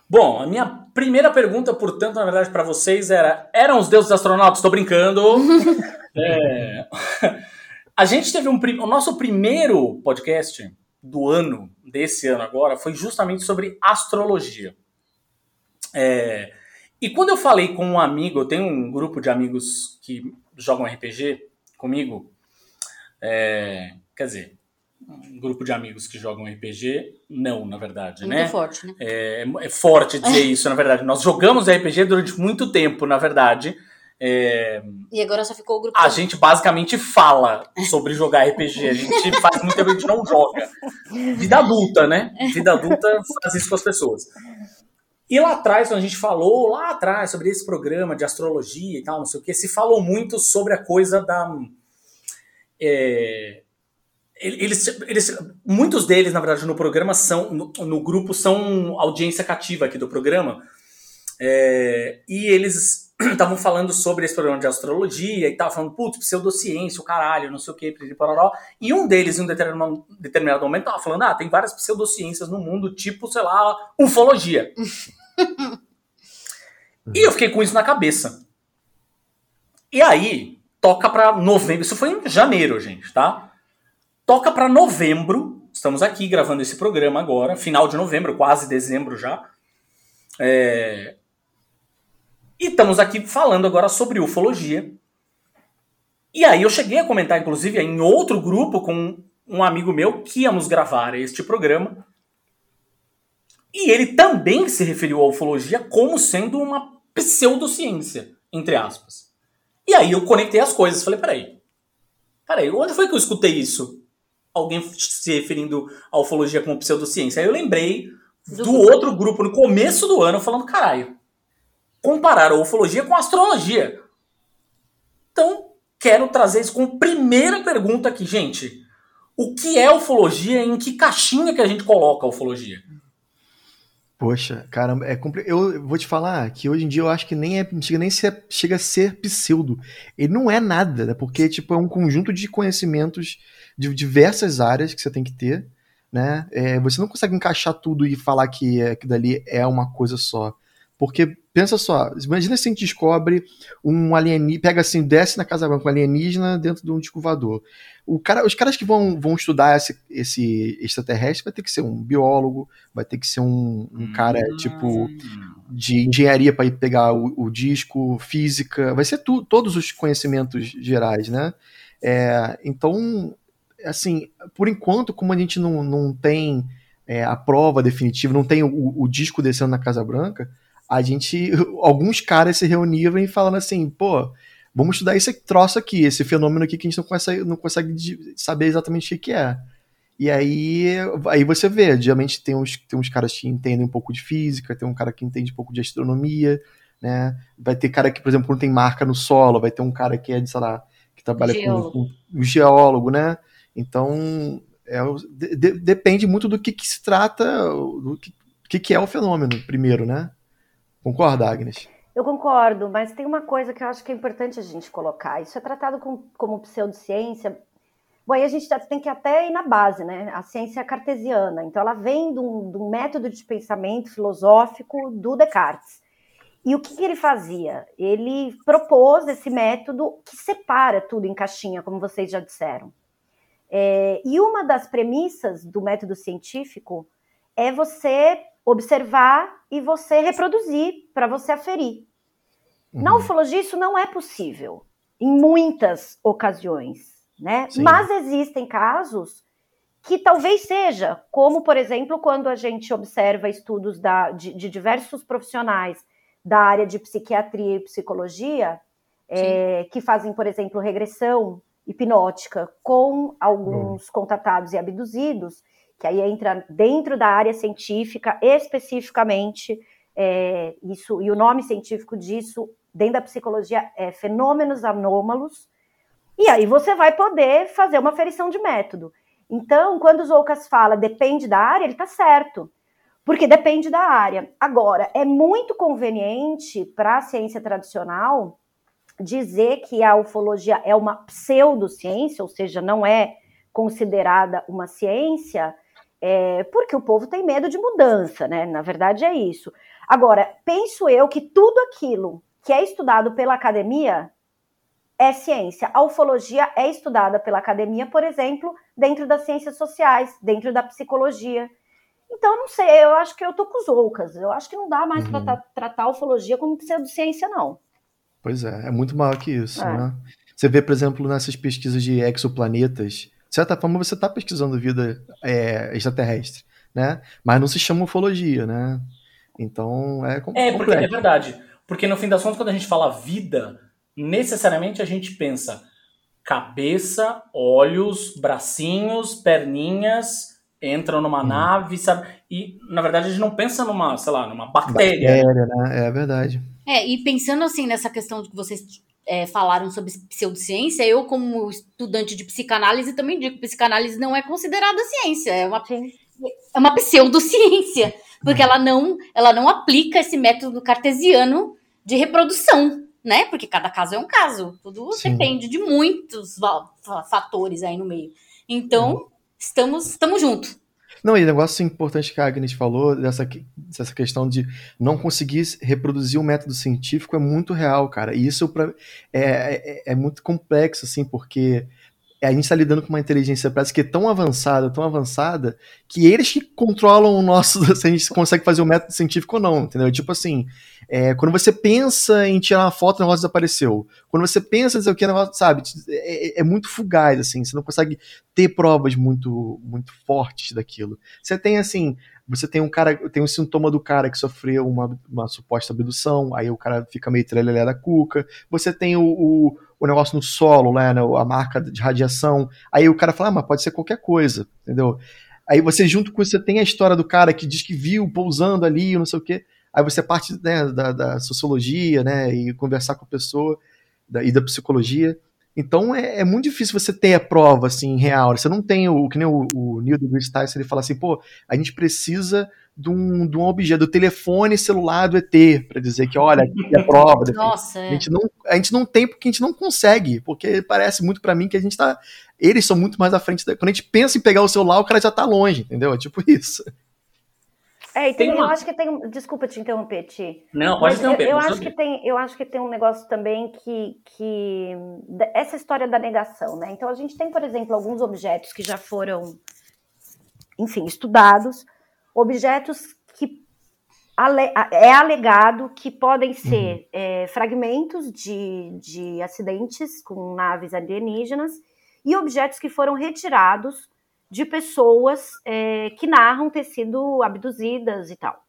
Bom, a minha primeira pergunta, portanto, na verdade, pra vocês era: eram os deuses astronautas? Tô brincando. É, A gente teve um. O nosso primeiro podcast do ano, desse ano agora, foi justamente sobre astrologia. É, E quando eu falei com um amigo, eu tenho um grupo de amigos que jogam RPG comigo. é, Quer dizer, um grupo de amigos que jogam RPG, não, na verdade, Muito né? forte, né? É, é forte dizer isso, na verdade. Nós jogamos RPG durante muito tempo, na verdade. É, E agora só ficou o grupo. a gente basicamente fala sobre jogar RPG. A gente faz muito tempo que a gente não joga. Vida adulta, né? Vida adulta faz isso com as pessoas. E lá atrás, quando a gente falou, lá atrás, sobre esse programa de astrologia e tal, não sei o que, se falou muito sobre a coisa da. é, eles, eles, muitos deles, na verdade, no programa são, no, no grupo, são audiência cativa aqui do programa. É, e eles estavam falando sobre esse programa de astrologia e tal, falando, putz, pseudociência, o caralho, não sei o que, pororó. E um deles, em um determinado, determinado momento, tava falando, ah, tem várias pseudociências no mundo, tipo, sei lá, ufologia. e eu fiquei com isso na cabeça. E aí, toca pra novembro, isso foi em janeiro, gente, tá? Toca pra novembro, estamos aqui gravando esse programa agora, final de novembro, quase dezembro já. É, e estamos aqui falando agora sobre ufologia. E aí eu cheguei a comentar, inclusive, em outro grupo com um amigo meu que íamos gravar este programa. E ele também se referiu à ufologia como sendo uma pseudociência, entre aspas. E aí eu conectei as coisas. Falei, peraí. Peraí, onde foi que eu escutei isso? Alguém se referindo à ufologia como pseudociência. Aí eu lembrei do, do outro grupo no começo do ano falando, caralho, comparar a ufologia com a astrologia. Então, quero trazer isso como primeira pergunta aqui, gente. O que é ufologia e em que caixinha que a gente coloca a ufologia? Poxa, caramba, é compli... eu vou te falar que hoje em dia eu acho que nem é chega nem chega a ser pseudo. Ele não é nada, né? Porque tipo é um conjunto de conhecimentos de diversas áreas que você tem que ter, né? É, você não consegue encaixar tudo e falar que é, que dali é uma coisa só. Porque, pensa só, imagina se a gente descobre um alienígena, pega assim, desce na Casa Branca um alienígena dentro de um disco voador. O cara, os caras que vão, vão estudar esse, esse extraterrestre vai ter que ser um biólogo, vai ter que ser um, um cara, hum. tipo, de engenharia para ir pegar o, o, disco, física, vai ser tu, todos os conhecimentos gerais, né? É, então, assim, por enquanto, como a gente não, não tem é, a prova definitiva, não tem o, o disco descendo na Casa Branca, a gente, alguns caras se reuniram e falando assim, pô, vamos estudar esse troço aqui, esse fenômeno aqui que a gente não consegue, não consegue saber exatamente o que é. E aí, aí você vê, geralmente tem uns, tem uns caras que entendem um pouco de física, tem um cara que entende um pouco de astronomia, né? Vai ter cara que, por exemplo, não tem marca no solo, vai ter um cara que é, de, sei lá, que trabalha geólogo. com, um geólogo, né? Então, é, de, depende muito do que, que se trata, do que, que é o fenômeno, primeiro, né? Concorda, Agnes? Eu concordo, mas tem uma coisa que eu acho que é importante a gente colocar. Isso é tratado com, como pseudociência. Bom, aí a gente tem que até ir na base, né? A ciência cartesiana. Então, ela vem de um, de um método de pensamento filosófico do Descartes. E o que, que, ele fazia? Ele propôs esse método que separa tudo em caixinha, como vocês já disseram. É, e uma das premissas do método científico é você observar e você reproduzir para você aferir. Uhum. Na ufologia isso não é possível em muitas ocasiões, né? Sim. Mas existem casos que talvez seja, como por exemplo quando a gente observa estudos da, de, de diversos profissionais da área de psiquiatria e psicologia é, que fazem, por exemplo, regressão hipnótica com alguns uhum. contatados e abduzidos que aí entra dentro da área científica, especificamente, é, isso, e o nome científico disso, dentro da psicologia, é fenômenos anômalos, e aí você vai poder fazer uma ferição de método. Então, quando o Zoucas fala depende da área, ele está certo, porque depende da área. Agora, é muito conveniente para a ciência tradicional dizer que a ufologia é uma pseudociência, ou seja, não é considerada uma ciência, é, porque o povo tem medo de mudança, né? Na verdade é isso. Agora, penso eu que tudo aquilo que é estudado pela academia é ciência. A ufologia é estudada pela academia, por exemplo, dentro das ciências sociais, dentro da psicologia. Então, não sei, eu acho que eu tô com os oucas. Eu acho que não dá mais uhum. para tratar a ufologia como pseudociência, não. Pois é, é muito maior que isso, é. né? Você vê, por exemplo, nessas pesquisas de exoplanetas, de certa forma você está pesquisando vida é, extraterrestre, né? Mas não se chama ufologia, né? Então é complexo. É, porque é verdade. Porque no fim das contas, quando a gente fala vida, necessariamente a gente pensa cabeça, olhos, bracinhos, perninhas, entram numa hum. nave, sabe? E na verdade a gente não pensa numa, sei lá, numa bactéria. Bactéria, né? É verdade. É, e pensando assim nessa questão que vocês é, falaram sobre pseudociência, eu, como estudante de psicanálise, também digo que psicanálise não é considerada ciência, é uma, é uma pseudociência, porque ela não, ela não aplica esse método cartesiano de reprodução, né? Porque cada caso é um caso, tudo Sim. depende de muitos fatores aí no meio. Então, uhum. estamos, estamos juntos. Não, e negócio importante que a Agnes falou, dessa, dessa questão de não conseguir reproduzir o um método científico é muito real, cara. E isso pra, é, é, é muito complexo, assim, porque a gente está lidando com uma inteligência parece que é tão avançada, tão avançada, que eles que controlam o nosso, se a gente consegue fazer o método científico ou não, entendeu? Tipo assim, é, quando você pensa em tirar uma foto, o negócio desapareceu. Quando você pensa em dizer o que, o negócio, sabe, é, é, muito fugaz, assim, você não consegue ter provas muito, muito fortes daquilo. Você tem, assim, você tem um cara, tem um sintoma do cara que sofreu uma, uma suposta abdução, aí o cara fica meio trelelé da cuca. Você tem o, o o negócio no solo, né, a marca de radiação. Aí o cara fala, ah, mas pode ser qualquer coisa, entendeu? Aí você, junto com isso, você tem a história do cara que diz que viu pousando ali, não sei o quê. Aí você parte né, da, da, sociologia, né, e conversar com a pessoa da, e da psicologia. Então é, é, muito difícil você ter a prova assim real. Você não tem o que nem o, o Neil deGrasse Tyson ele fala assim, pô, a gente precisa de um, de um objeto, do telefone celular do ET, para dizer que, olha, aqui é a prova. Nossa, é. a, gente não, a gente não tem porque a gente não consegue, porque parece muito para mim que a gente tá. Eles são muito mais à frente. Da, quando a gente pensa em pegar o celular, o cara já tá longe, entendeu? É tipo isso. É, e tem, tem eu acho que tem. Desculpa te interromper, Ti. Não, pode interromper. Eu, eu acho que tem, eu acho que tem um negócio também que, que. Essa história da negação, né? Então a gente tem, por exemplo, alguns objetos que já foram, enfim, estudados, objetos que é alegado que podem ser uhum. é, fragmentos de, de acidentes com naves alienígenas e objetos que foram retirados de pessoas é, que narram ter sido abduzidas e tal.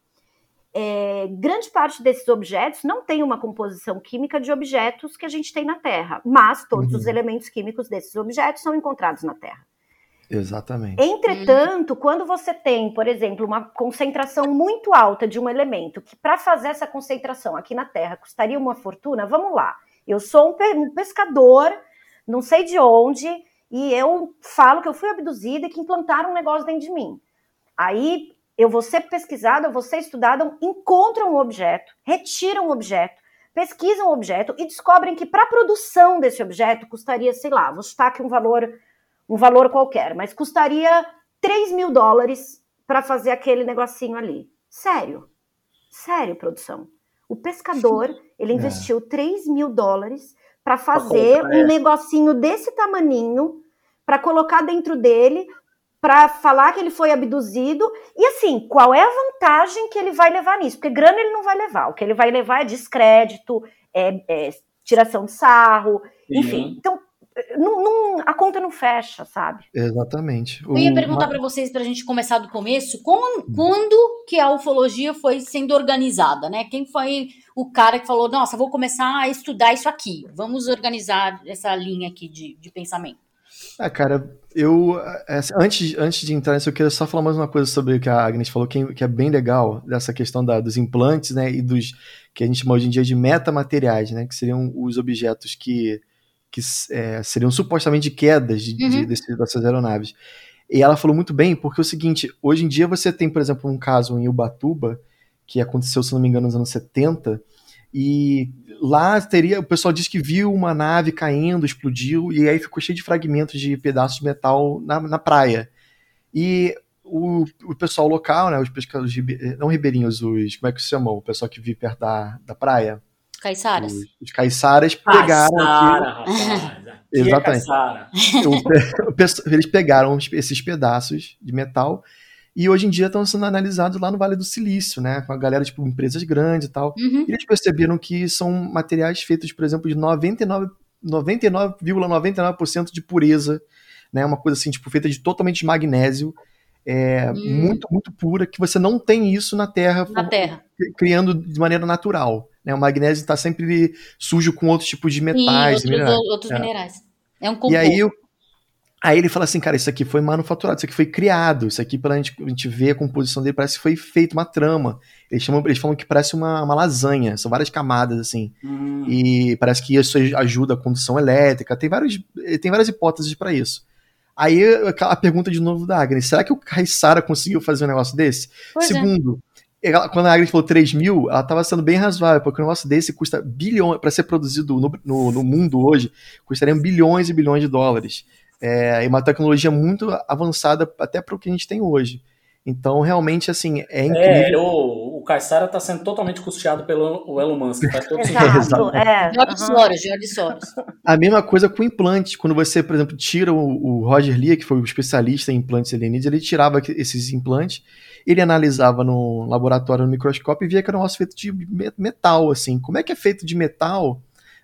É, grande parte desses objetos não tem uma composição química de objetos que a gente tem na Terra, mas todos uhum. os elementos químicos desses objetos são encontrados na Terra. Exatamente. Entretanto, quando você tem, por exemplo, uma concentração muito alta de um elemento, que para fazer essa concentração aqui na Terra custaria uma fortuna, vamos lá. Eu sou um pescador, não sei de onde, e eu falo que eu fui abduzida e que implantaram um negócio dentro de mim. Aí eu vou ser pesquisada, eu vou ser estudada, encontram um objeto, retiram um objeto, pesquisam o um objeto e descobrem que para a produção desse objeto custaria, sei lá, vou chutar aqui um valor, um valor qualquer, mas custaria 3 mil dólares para fazer aquele negocinho ali. Sério, sério, produção. O pescador, ele é. investiu 3 mil dólares para fazer um negocinho desse tamaninho para colocar dentro dele, para falar que ele foi abduzido. E assim, qual é a vantagem que ele vai levar nisso? Porque grana ele não vai levar. O que ele vai levar é descrédito, é, é tiração de sarro, Sim. enfim. Então, não, não, a conta não fecha, sabe? Exatamente. Eu ia perguntar para vocês, para a gente começar do começo, como, quando que a ufologia foi sendo organizada, né? Quem foi o cara que falou, nossa, vou começar a estudar isso aqui, vamos organizar essa linha aqui de, de pensamento? Ah, cara, eu. É, assim, antes, antes de entrar nisso, eu queria só falar mais uma coisa sobre o que a Agnes falou, que, que é bem legal, dessa questão da, dos implantes, né? E dos que a gente chama hoje em dia de metamateriais, né? Que seriam os objetos que, que é, seriam supostamente quedas de, uhum. de, desse, dessas aeronaves. E ela falou muito bem, porque é o seguinte: hoje em dia você tem, por exemplo, um caso em Ubatuba, que aconteceu, se não me engano, nos anos 70, e lá teria, o pessoal disse que viu uma nave caindo, explodiu, e aí ficou cheio de fragmentos de pedaços de metal na, na praia. E o, o pessoal local, né, os pescadores, não ribeirinhos, os, como é que se chamam? O pessoal que vive perto da, da praia. Caiçaras. Os, os caiçaras pegaram. Caçara, Exatamente. É eles pegaram esses pedaços de metal e hoje em dia estão sendo analisados lá no Vale do Silício, né? Com a galera, tipo, empresas grandes e tal. Uhum. E eles perceberam que são materiais feitos, por exemplo, de 99,99% 99, ,99 de pureza, né? Uma coisa assim, tipo, feita de totalmente de magnésio. É, hum. muito, muito pura, que você não tem isso na Terra, na terra. criando de maneira natural. Né? O magnésio está sempre sujo com outros tipos de metais. Sim, outros, minerais. outros é. minerais. É um composto. E aí Aí ele fala assim, cara, isso aqui foi manufaturado, isso aqui foi criado, isso aqui, pra gente, a gente ver a composição dele, parece que foi feito uma trama. Eles, chamam, eles falam que parece uma, uma lasanha, são várias camadas, assim. Hum. E parece que isso ajuda a condução elétrica, tem, vários, tem várias hipóteses para isso. Aí a pergunta de novo da Agnes, será que o Kaysara conseguiu fazer um negócio desse? Pois é. Segundo, é. ela, quando a Agnes falou 3 mil, ela estava sendo bem razoável, porque um negócio desse custa bilhões, para ser produzido no, no, no mundo hoje, custariam bilhões e bilhões de dólares é, e uma tecnologia muito avançada até para o que a gente tem hoje. Então, realmente, assim, é, é incrível. É, o, o Caissara está sendo totalmente custeado pelo Elon Musk. Faz todo Exato, é. George Soros, George Soros. A mesma coisa com implantes. Quando você, por exemplo, tira o, o Roger Lee, que foi o especialista em implantes alienígenas, ele tirava esses implantes, ele analisava no laboratório, no microscópio, e via que era um negócio feito de metal, assim. Como é que é feito de metal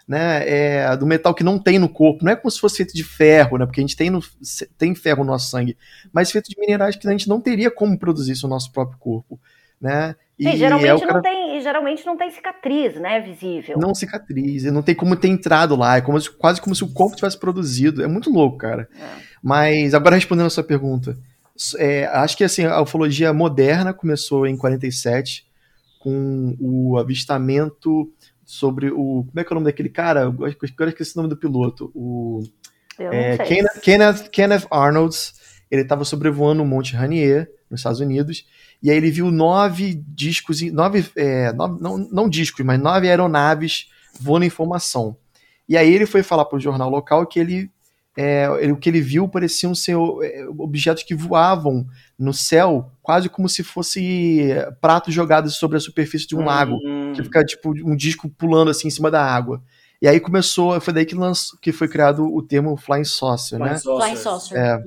né, é, do metal que não tem no corpo. Não é como se fosse feito de ferro, né, porque a gente tem, no, tem ferro no nosso sangue, mas feito de minerais que a gente não teria como produzir isso no nosso próprio corpo. Né? E, geralmente, é cara... não tem, geralmente não tem cicatriz, né, visível. Não cicatriz, não tem como ter entrado lá, é como se, quase como se o corpo tivesse produzido. É muito louco, cara. É. Mas agora respondendo a sua pergunta, é, acho que assim, a ufologia moderna começou em 47 com o avistamento sobre o. Como é que é o nome daquele cara? Agora eu esqueci o nome do piloto. O. É. Kenneth, Kenneth, Kenneth Arnold's, ele estava sobrevoando o Monte Rainier, nos Estados Unidos, e aí ele viu nove discos, nove, é, nove- não, não discos, mas nove aeronaves voando em formação. E aí ele foi falar para o jornal local que ele, é, o que ele viu pareciam ser é, objetos que voavam no céu, quase como se fosse é, pratos jogados sobre a superfície de um lago Hum, que fica tipo um disco pulando assim em cima da água. E aí começou, foi daí que, lançou, que foi criado o termo flying saucer, né? Flying Saucers. Flying Saucer. É.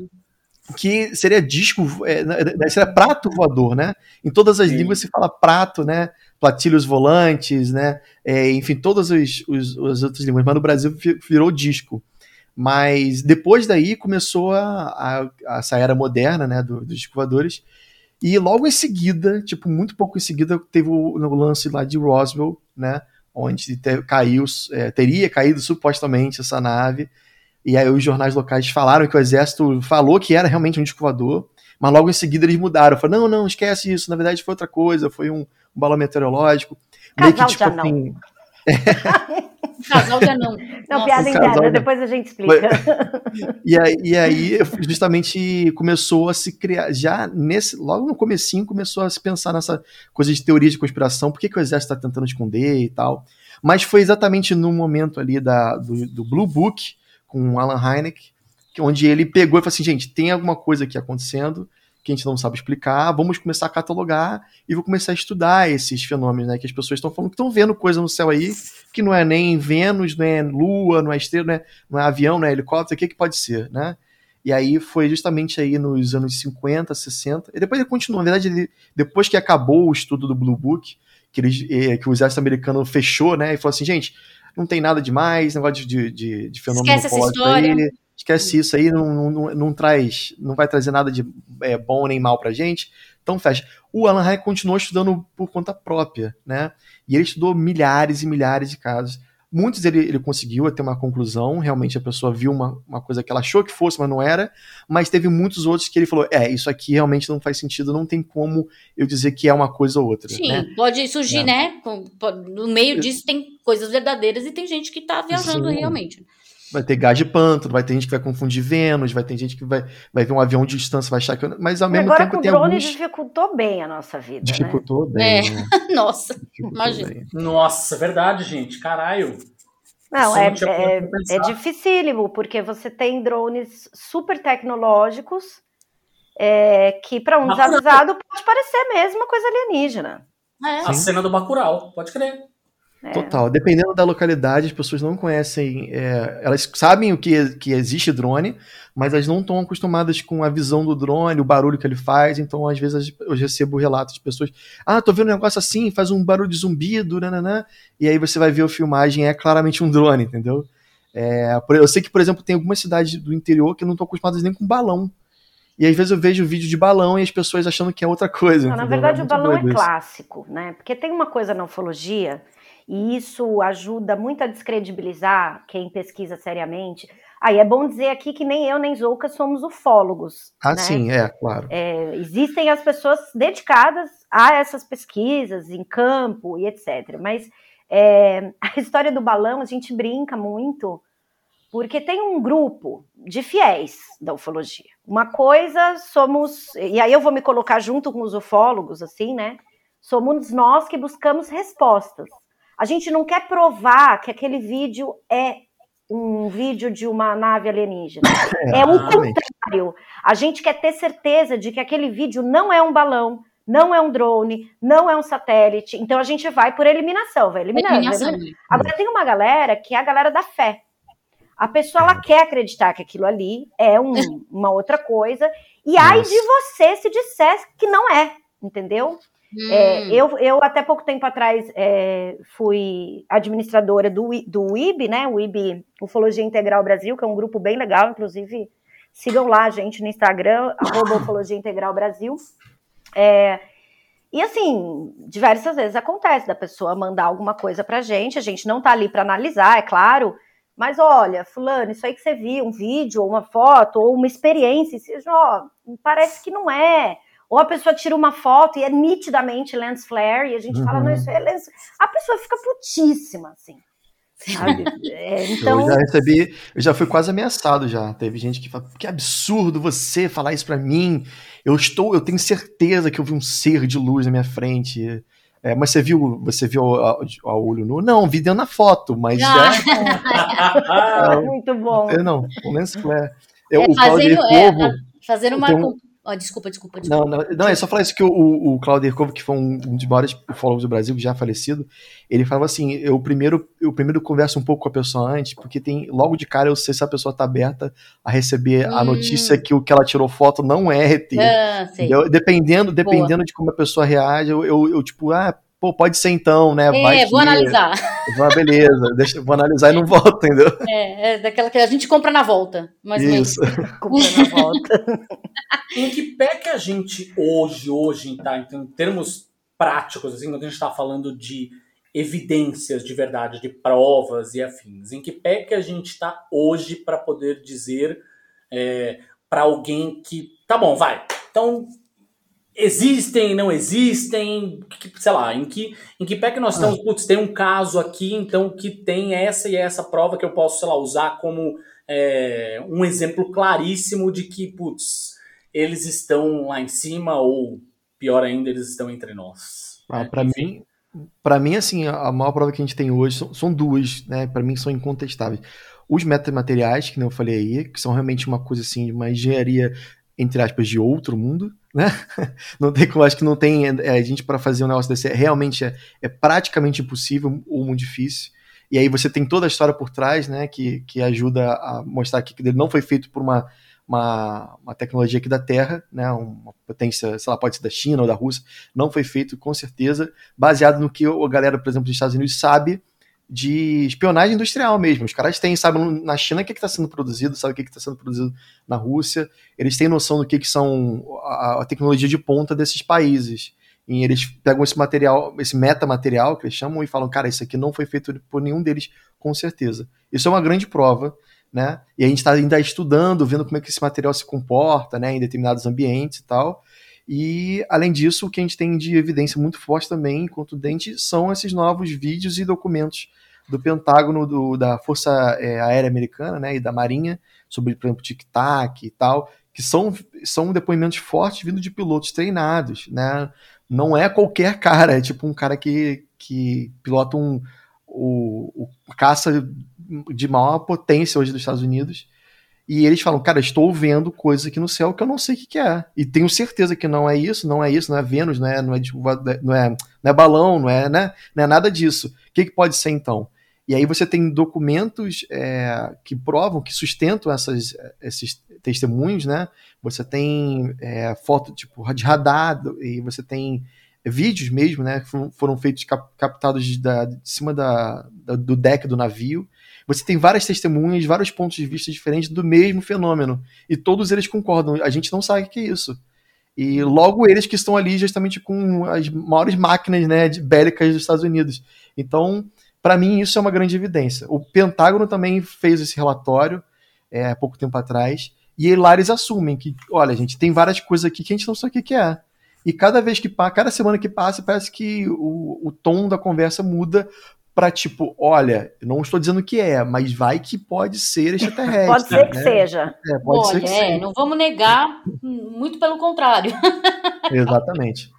Que seria disco, é, na- seria prato voador, né? Em todas as Sim. línguas se fala prato, né? Platilhos volantes, né? É, enfim, todas os, os- as outras línguas. Mas no Brasil vi- virou disco. Mas depois daí começou a, a, essa era moderna, né? do- dos disco voadores. E logo em seguida, tipo, muito pouco em seguida, teve o, o lance lá de Roswell, né? Onde te- caiu, é, teria caído supostamente essa nave. E aí os jornais locais falaram que o exército falou que era realmente um disco voador, mas logo em seguida eles mudaram. Falaram, não, não, esquece isso, na verdade foi outra coisa, foi um, um balão meteorológico. Meio Casal de anão. assim, Casal de anão. Não, Nossa. piada interna, depois a gente explica. E aí, e aí, justamente começou a se criar, já nesse, logo no comecinho começou a se pensar nessa coisa de teoria de conspiração, por que, que o exército está tentando esconder e tal. Mas foi exatamente no momento ali da, do, do Blue Book, com o Alan Hynek, onde ele pegou e falou assim, gente, tem alguma coisa aqui acontecendo que a gente não sabe explicar, vamos começar a catalogar e vou começar a estudar esses fenômenos, né, que as pessoas estão falando que estão vendo coisa no céu aí, que não é nem Vênus, não é Lua, não é estrela, não é, não é avião, não é helicóptero, o que, que pode ser, né? E aí foi justamente aí nos anos 50, 60, e depois ele continuou, na verdade, ele, depois que acabou o estudo do Blue Book, que, eles, eh, que o exército americano fechou, né, e falou assim, gente, não tem nada demais, negócio de, de, de fenômeno Esquece essa história. aí, esquece isso aí, não, não, não, traz, não vai trazer nada de é, bom nem mal pra gente, então fecha. O Alan Hynek continuou estudando por conta própria, né, e ele estudou milhares e milhares de casos, Muitos ele, ele conseguiu ter uma conclusão, realmente a pessoa viu uma, uma coisa que ela achou que fosse, mas não era. Mas teve muitos outros que ele falou: é, isso aqui realmente não faz sentido, não tem como eu dizer que é uma coisa ou outra. Sim, né? pode surgir, É. né? No meio disso tem coisas verdadeiras e tem gente que tá viajando Sim. realmente. Vai ter gás de pântano, vai ter gente que vai confundir Vênus, vai ter gente que vai, vai ver um avião de distância, vai achar que. Mas ao mesmo agora tempo com o drone alguns. dificultou bem a nossa vida, né? Dificultou bem. É. né? Nossa, Dificultou imagina. bem. Nossa, verdade, gente. Caralho. Não, é, não é, é dificílimo, porque você tem drones super tecnológicos é, que, para um Bacurau. desavisado, pode parecer mesmo uma coisa alienígena. É. A cena do Bacurau, pode crer. É. Total. Dependendo da localidade, as pessoas não conhecem. é, elas sabem o que, que existe drone, mas elas não estão acostumadas com a visão do drone, o barulho que ele faz. Então, às vezes, eu recebo relatos de pessoas: ah, tô vendo um negócio assim, faz um barulho de zumbido, nananã. E aí você vai ver a filmagem, é claramente um drone, entendeu? É, eu sei que, por exemplo, tem algumas cidades do interior que não estão acostumadas nem com balão. E às vezes eu vejo vídeo de balão e as pessoas achando que é outra coisa. Não, na entendeu? verdade, o balão é isso. clássico, né? Porque tem uma coisa na ufologia, e isso ajuda muito a descredibilizar quem pesquisa seriamente. Aí é bom dizer aqui que nem eu nem Zouca somos ufólogos. Ah, né? sim, é, claro. É, existem as pessoas dedicadas a essas pesquisas em campo e etc. Mas é, a história do balão a gente brinca muito porque tem um grupo de fiéis da ufologia. Uma coisa somos, e aí eu vou me colocar junto com os ufólogos, assim, né? Somos nós que buscamos respostas. A gente não quer provar que aquele vídeo é um vídeo de uma nave alienígena. É, o exatamente. contrário. A gente quer ter certeza de que aquele vídeo não é um balão, não é um drone, não é um satélite. Então a gente vai por eliminação, vai eliminando. vai Eliminação. eliminando. Agora tem uma galera que é a galera da fé. A pessoa ela quer acreditar que aquilo ali é um- uma outra coisa, e ai Nossa. de você se disser que não é, entendeu? É, Hum. eu, eu, até pouco tempo atrás, é, fui administradora do, do IB, né? O IB Ufologia Integral Brasil, que é um grupo bem legal, inclusive sigam lá, gente, no Instagram, arroba Ufologia Integral Brasil. É, e assim, diversas vezes acontece da pessoa mandar alguma coisa pra gente, a gente não tá ali para analisar, é claro, mas olha, fulano, isso aí que você viu, um vídeo, ou uma foto, ou uma experiência, ó, parece que não é. Ou a pessoa tira uma foto e é nitidamente lens flare, e a gente Uhum. fala, não, isso é lens. A pessoa fica putíssima, assim. Sabe? É, então, Eu já recebi, eu já fui quase ameaçado já. Teve gente que fala, que absurdo você falar isso pra mim. Eu estou, eu tenho certeza que eu vi um ser de luz na minha frente. É, mas você viu, você viu ao olho nu? Não, vi dentro na foto, mas Ah. é muito bom. é, não, o lens flare. Eu, É, o fazendo, é, Corvo, fazendo uma. tem Ó, desculpa, desculpa, desculpa. Não, não, não, é só falar isso que o, o, Claudio Corvo, que foi um, um dos maiores ufólogos do Brasil, já falecido, ele falava assim, eu primeiro, eu primeiro converso um pouco com a pessoa antes, porque tem, logo de cara eu sei se a pessoa tá aberta a receber a Hum. notícia que o que ela tirou foto não é RT. Ah, sei. Dependendo, dependendo de como a pessoa reage, eu, eu, eu, tipo, ah, pô, pode ser então, né? É, que- vou analisar. Vou, beleza, deixa, vou analisar e não volto, entendeu? É, é daquela que a gente compra na volta. Mais ou menos. Isso. Compra na volta. Em que pé que a gente hoje, hoje, tá, então, em termos práticos, assim, quando a gente está falando de evidências de verdade, de provas e afins, em que pé que a gente está hoje para poder dizer para alguém que, tá bom, vai, então existem, não existem, que- sei lá, em que, em que pé que nós estamos, putz, tem um caso aqui, então, que tem essa e essa prova que eu posso, sei lá, usar como é, um exemplo claríssimo de que, putz, eles estão lá em cima ou, pior ainda, eles estão entre nós. Ah, né? para mim, para mim assim, a maior prova que a gente tem hoje são, são duas, né? Para mim são incontestáveis. Os metamateriais, que nem eu falei aí, que são realmente uma coisa assim, uma engenharia entre aspas de outro mundo, né? Não tem acho que não tem é, a gente para fazer um negócio desse, é, realmente é, é praticamente impossível ou muito difícil. E aí você tem toda a história por trás, né, que, que ajuda a mostrar que ele não foi feito por uma uma, uma tecnologia aqui da Terra, né, uma potência, sei lá, pode ser da China ou da Rússia, não foi feito com certeza, baseado no que a galera, por exemplo, dos Estados Unidos sabe de espionagem industrial mesmo. Os caras têm, sabem na China o que está sendo produzido, sabem o que está sendo produzido na Rússia, eles têm noção do que, que são a, a tecnologia de ponta desses países. E eles pegam esse material, esse metamaterial que eles chamam e falam, cara, isso aqui não foi feito por nenhum deles, com certeza. Isso é uma grande prova, né? E a gente está ainda estudando, vendo como é que esse material se comporta, né, em determinados ambientes e tal. E, além disso, o que a gente tem de evidência muito forte também, contundente, são esses novos vídeos e documentos do Pentágono, do, da Força é, Aérea Americana né, e da Marinha, sobre, por exemplo, tic-tac e tal, que são, são depoimentos fortes vindo de pilotos treinados, né? Não é qualquer cara, é tipo um cara que, que pilota um, o, o caça de maior potência hoje dos Estados Unidos. E eles falam, cara, estou vendo coisas aqui no céu que eu não sei o que, que é. E tenho certeza que não é isso, não é isso, não é Vênus, não é, não é, não é, não é balão, não é, né, não é nada disso. O que, que pode ser então? E aí você tem documentos é, que provam, que sustentam essas, esses testemunhos, né? Você tem é, foto tipo de radar e você tem vídeos mesmo, né? Que foram feitos cap, captados de, da, de cima da, da, do deck do navio. Você tem várias testemunhas, vários pontos de vista diferentes do mesmo fenômeno e todos eles concordam. A gente não sabe o que é isso. E logo eles que estão ali justamente com as maiores máquinas, né, bélicas dos Estados Unidos. Então para mim, isso é uma grande evidência. O Pentágono também fez esse relatório é, há pouco tempo atrás, e lá eles assumem que, olha, gente, tem várias coisas aqui que a gente não sabe o que é. E cada vez que cada semana que passa, parece que o, o tom da conversa muda para tipo, olha, não estou dizendo que é, mas vai que pode ser extraterrestre. pode ser que né? seja. É, pode Olha, ser que é, seja. não vamos negar, muito pelo contrário. Exatamente.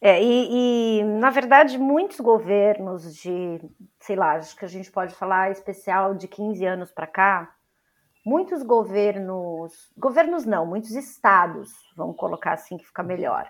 É, e, e, na verdade, muitos governos de, sei lá, acho que a gente pode falar especial de 15 anos para cá, muitos governos, governos não, muitos estados, vamos colocar assim que fica melhor,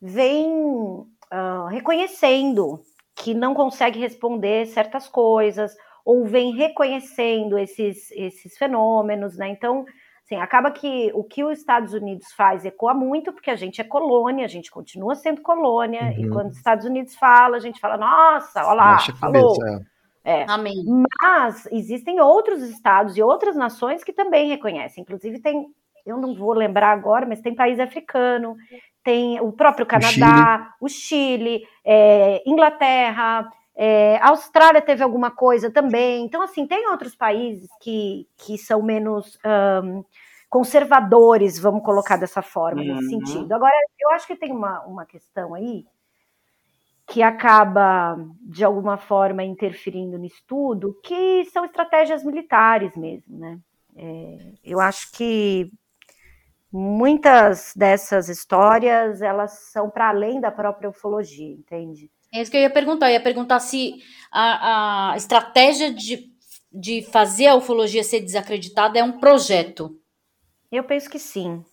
vêm uh, reconhecendo que não consegue responder certas coisas, ou vem reconhecendo esses, esses fenômenos, né? Então, Assim, acaba que o que os Estados Unidos faz ecoa muito, porque a gente é colônia, a gente continua sendo colônia, uhum. e quando os Estados Unidos fala, a gente fala, nossa, olha lá, falou. É. É. Amém. Mas existem outros estados e outras nações que também reconhecem. Inclusive, tem, eu não vou lembrar agora, mas tem país africano, tem o próprio Canadá, o Chile, o Chile é, Inglaterra. É, a Austrália teve alguma coisa também. Então, assim, tem outros países que, que são menos um, conservadores, vamos colocar dessa forma, Uhum. nesse sentido. Agora, eu acho que tem uma, uma questão aí que acaba, de alguma forma, interferindo nisso tudo, que são estratégias militares mesmo, né? É, eu acho que muitas dessas histórias, elas são para além da própria ufologia, entende? É isso que eu ia perguntar. Eu ia perguntar se a, a estratégia de, de fazer a ufologia ser desacreditada é um projeto. Eu penso que sim.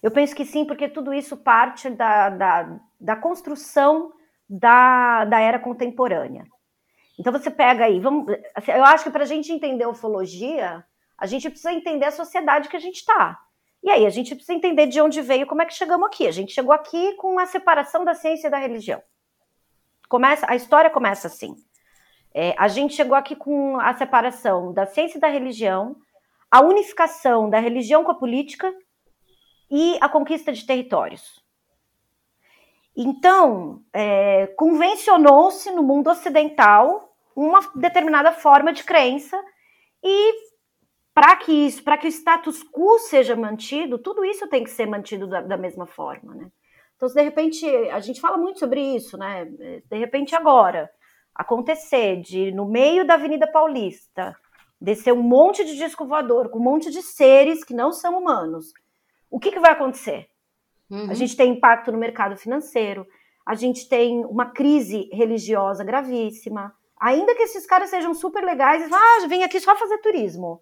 Eu penso que sim, porque tudo isso parte da, da, da construção da, da era contemporânea. Então você pega aí, vamos, assim, eu acho que para a gente entender a ufologia, a gente precisa entender a sociedade que a gente está. E aí a gente precisa entender de onde veio, como é que chegamos aqui. A gente chegou aqui com a separação da ciência e da religião. Começa, a história começa assim. É, a gente chegou aqui com a separação da ciência e da religião, a unificação da religião com a política e a conquista de territórios. Então, é, convencionou-se no mundo ocidental uma determinada forma de crença e para que isso, para que o status quo seja mantido, tudo isso tem que ser mantido da, da, mesma forma, né? Então, se de repente a gente fala muito sobre isso, né? De repente agora acontecer de no meio da Avenida Paulista descer um monte de disco voador com um monte de seres que não são humanos, o que, que vai acontecer? Uhum. A gente tem impacto no mercado financeiro, a gente tem uma crise religiosa gravíssima. Ainda que esses caras sejam super legais, ah, vem aqui só fazer turismo.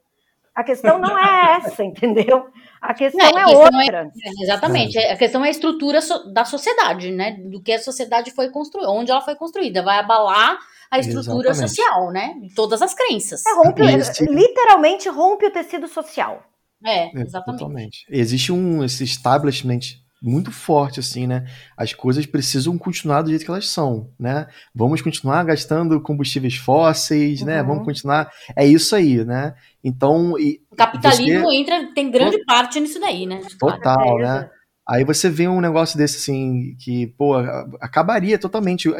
A questão não é essa, entendeu? A questão não, é a questão outra. É, exatamente. A questão é a estrutura so, da sociedade, né? Do que a sociedade foi construída, onde ela foi construída. Vai abalar a estrutura exatamente. social, né? Todas as crenças. É, rompe, literalmente rompe o tecido social. É, exatamente. Totalmente. Existe um esse establishment muito forte, assim, né? As coisas precisam continuar do jeito que elas são, né? Vamos continuar gastando combustíveis fósseis, uhum. né? Vamos continuar. É isso aí, né? Então. E o capitalismo você... entra, tem grande parte nisso daí, né? Total, né? Aí você vê um negócio desse assim, que, pô, acabaria totalmente.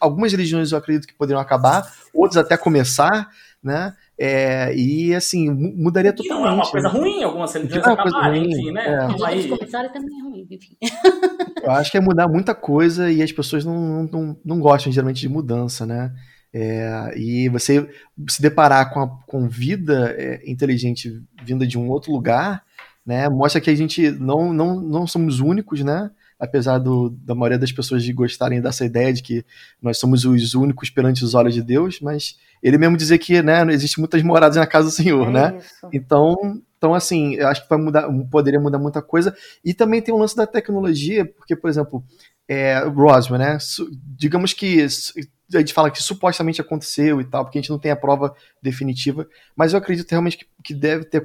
Algumas religiões eu acredito que poderiam acabar, outras até começar, né? É, e assim, mudaria totalmente. Não é uma coisa né? ruim algumas religiões é acabarem, enfim, né? É. Aí... também é ruim, enfim. Eu acho que é mudar muita coisa e as pessoas não, não, não gostam geralmente de mudança, né? É, e você se deparar com, a, com vida é, inteligente vinda de um outro lugar, né? Mostra que a gente não, não, não somos únicos, né? apesar do, da maioria das pessoas de gostarem dessa ideia de que nós somos os únicos perante os olhos de Deus, mas ele mesmo dizer que né, existem muitas moradas na casa do Senhor, é né? Isso. Então, então, assim, eu acho que vai mudar, poderia mudar muita coisa. E também tem um lance da tecnologia, porque, por exemplo, é, Roswell, né? Digamos que a gente fala que supostamente aconteceu e tal, porque a gente não tem a prova definitiva, mas eu acredito realmente que, que deve ter,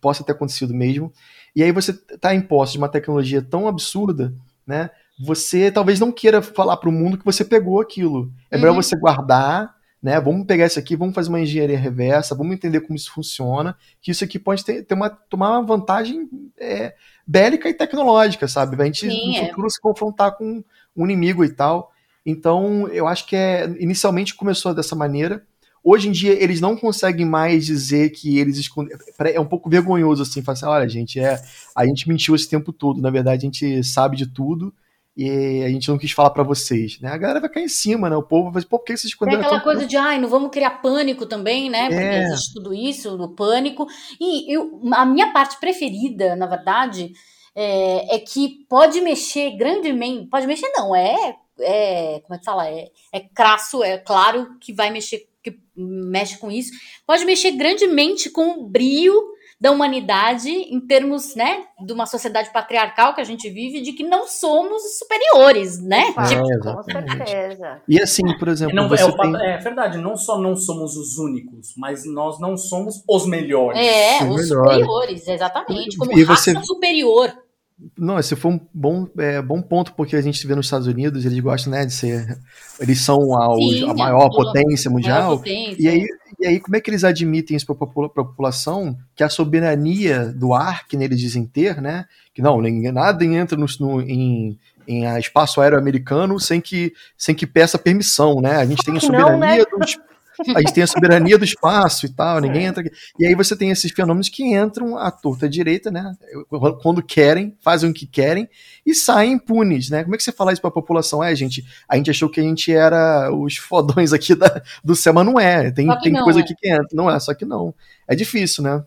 possa ter acontecido mesmo. E aí você está em posse de uma tecnologia tão absurda né? Você talvez não queira falar para o mundo que você pegou aquilo. É uhum. melhor você guardar, né? Vamos pegar isso aqui, vamos fazer uma engenharia reversa, vamos entender como isso funciona, que isso aqui pode ter, ter uma, tomar uma vantagem é, bélica e tecnológica, sabe? A gente Sim, no é. futuro se confrontar com um inimigo e tal. Então, eu acho que é inicialmente começou dessa maneira. Hoje em dia eles não conseguem mais dizer que eles escondem. É um pouco vergonhoso assim, falar assim, olha, gente, é, a gente mentiu esse tempo todo. Na verdade, a gente sabe de tudo e a gente não quis falar para vocês, né? A galera vai cair em cima, né? O povo vai dizer, pô, por que vocês esconderam? Tem aquela coisa de, ai, não vamos criar pânico também, né? Porque é. existe tudo isso, no pânico. E eu, a minha parte preferida, na verdade, é, é que pode mexer grandemente, pode mexer não, é, é como é que fala? É, é crasso, é claro que vai mexer que mexe com isso, pode mexer grandemente com o brio da humanidade em termos, né, de uma sociedade patriarcal que a gente vive, de que não somos superiores, né? É, tipo, com certeza. E assim, por exemplo, não, é, tem... é, verdade, não só não somos os únicos, mas nós não somos os melhores. É, os, os superiores, exatamente, como e raça você... superior. Não, esse foi um bom, é, bom ponto, porque a gente vê nos Estados Unidos, eles gostam, né, de ser. Eles são a, Sim, a maior potência mundial. Maior potência. E, aí, e aí, como é que eles admitem isso para a população? Que a soberania do ar, que eles dizem ter, né? Que não, nada entra no, no em, em espaço aéreo americano sem que, sem que peça permissão, né? A gente tem a soberania não, né? dos A gente tem a soberania do espaço e tal, ninguém entra aqui. E aí você tem esses fenômenos que entram à torta direita, né? Quando querem, fazem o que querem e saem impunes, né? Como é que você fala isso pra população? É, gente, a gente achou que a gente era os fodões aqui da, do céu, mas não é. Tem, tem não, coisa é. aqui que entra. Não é, só que não. É difícil, né?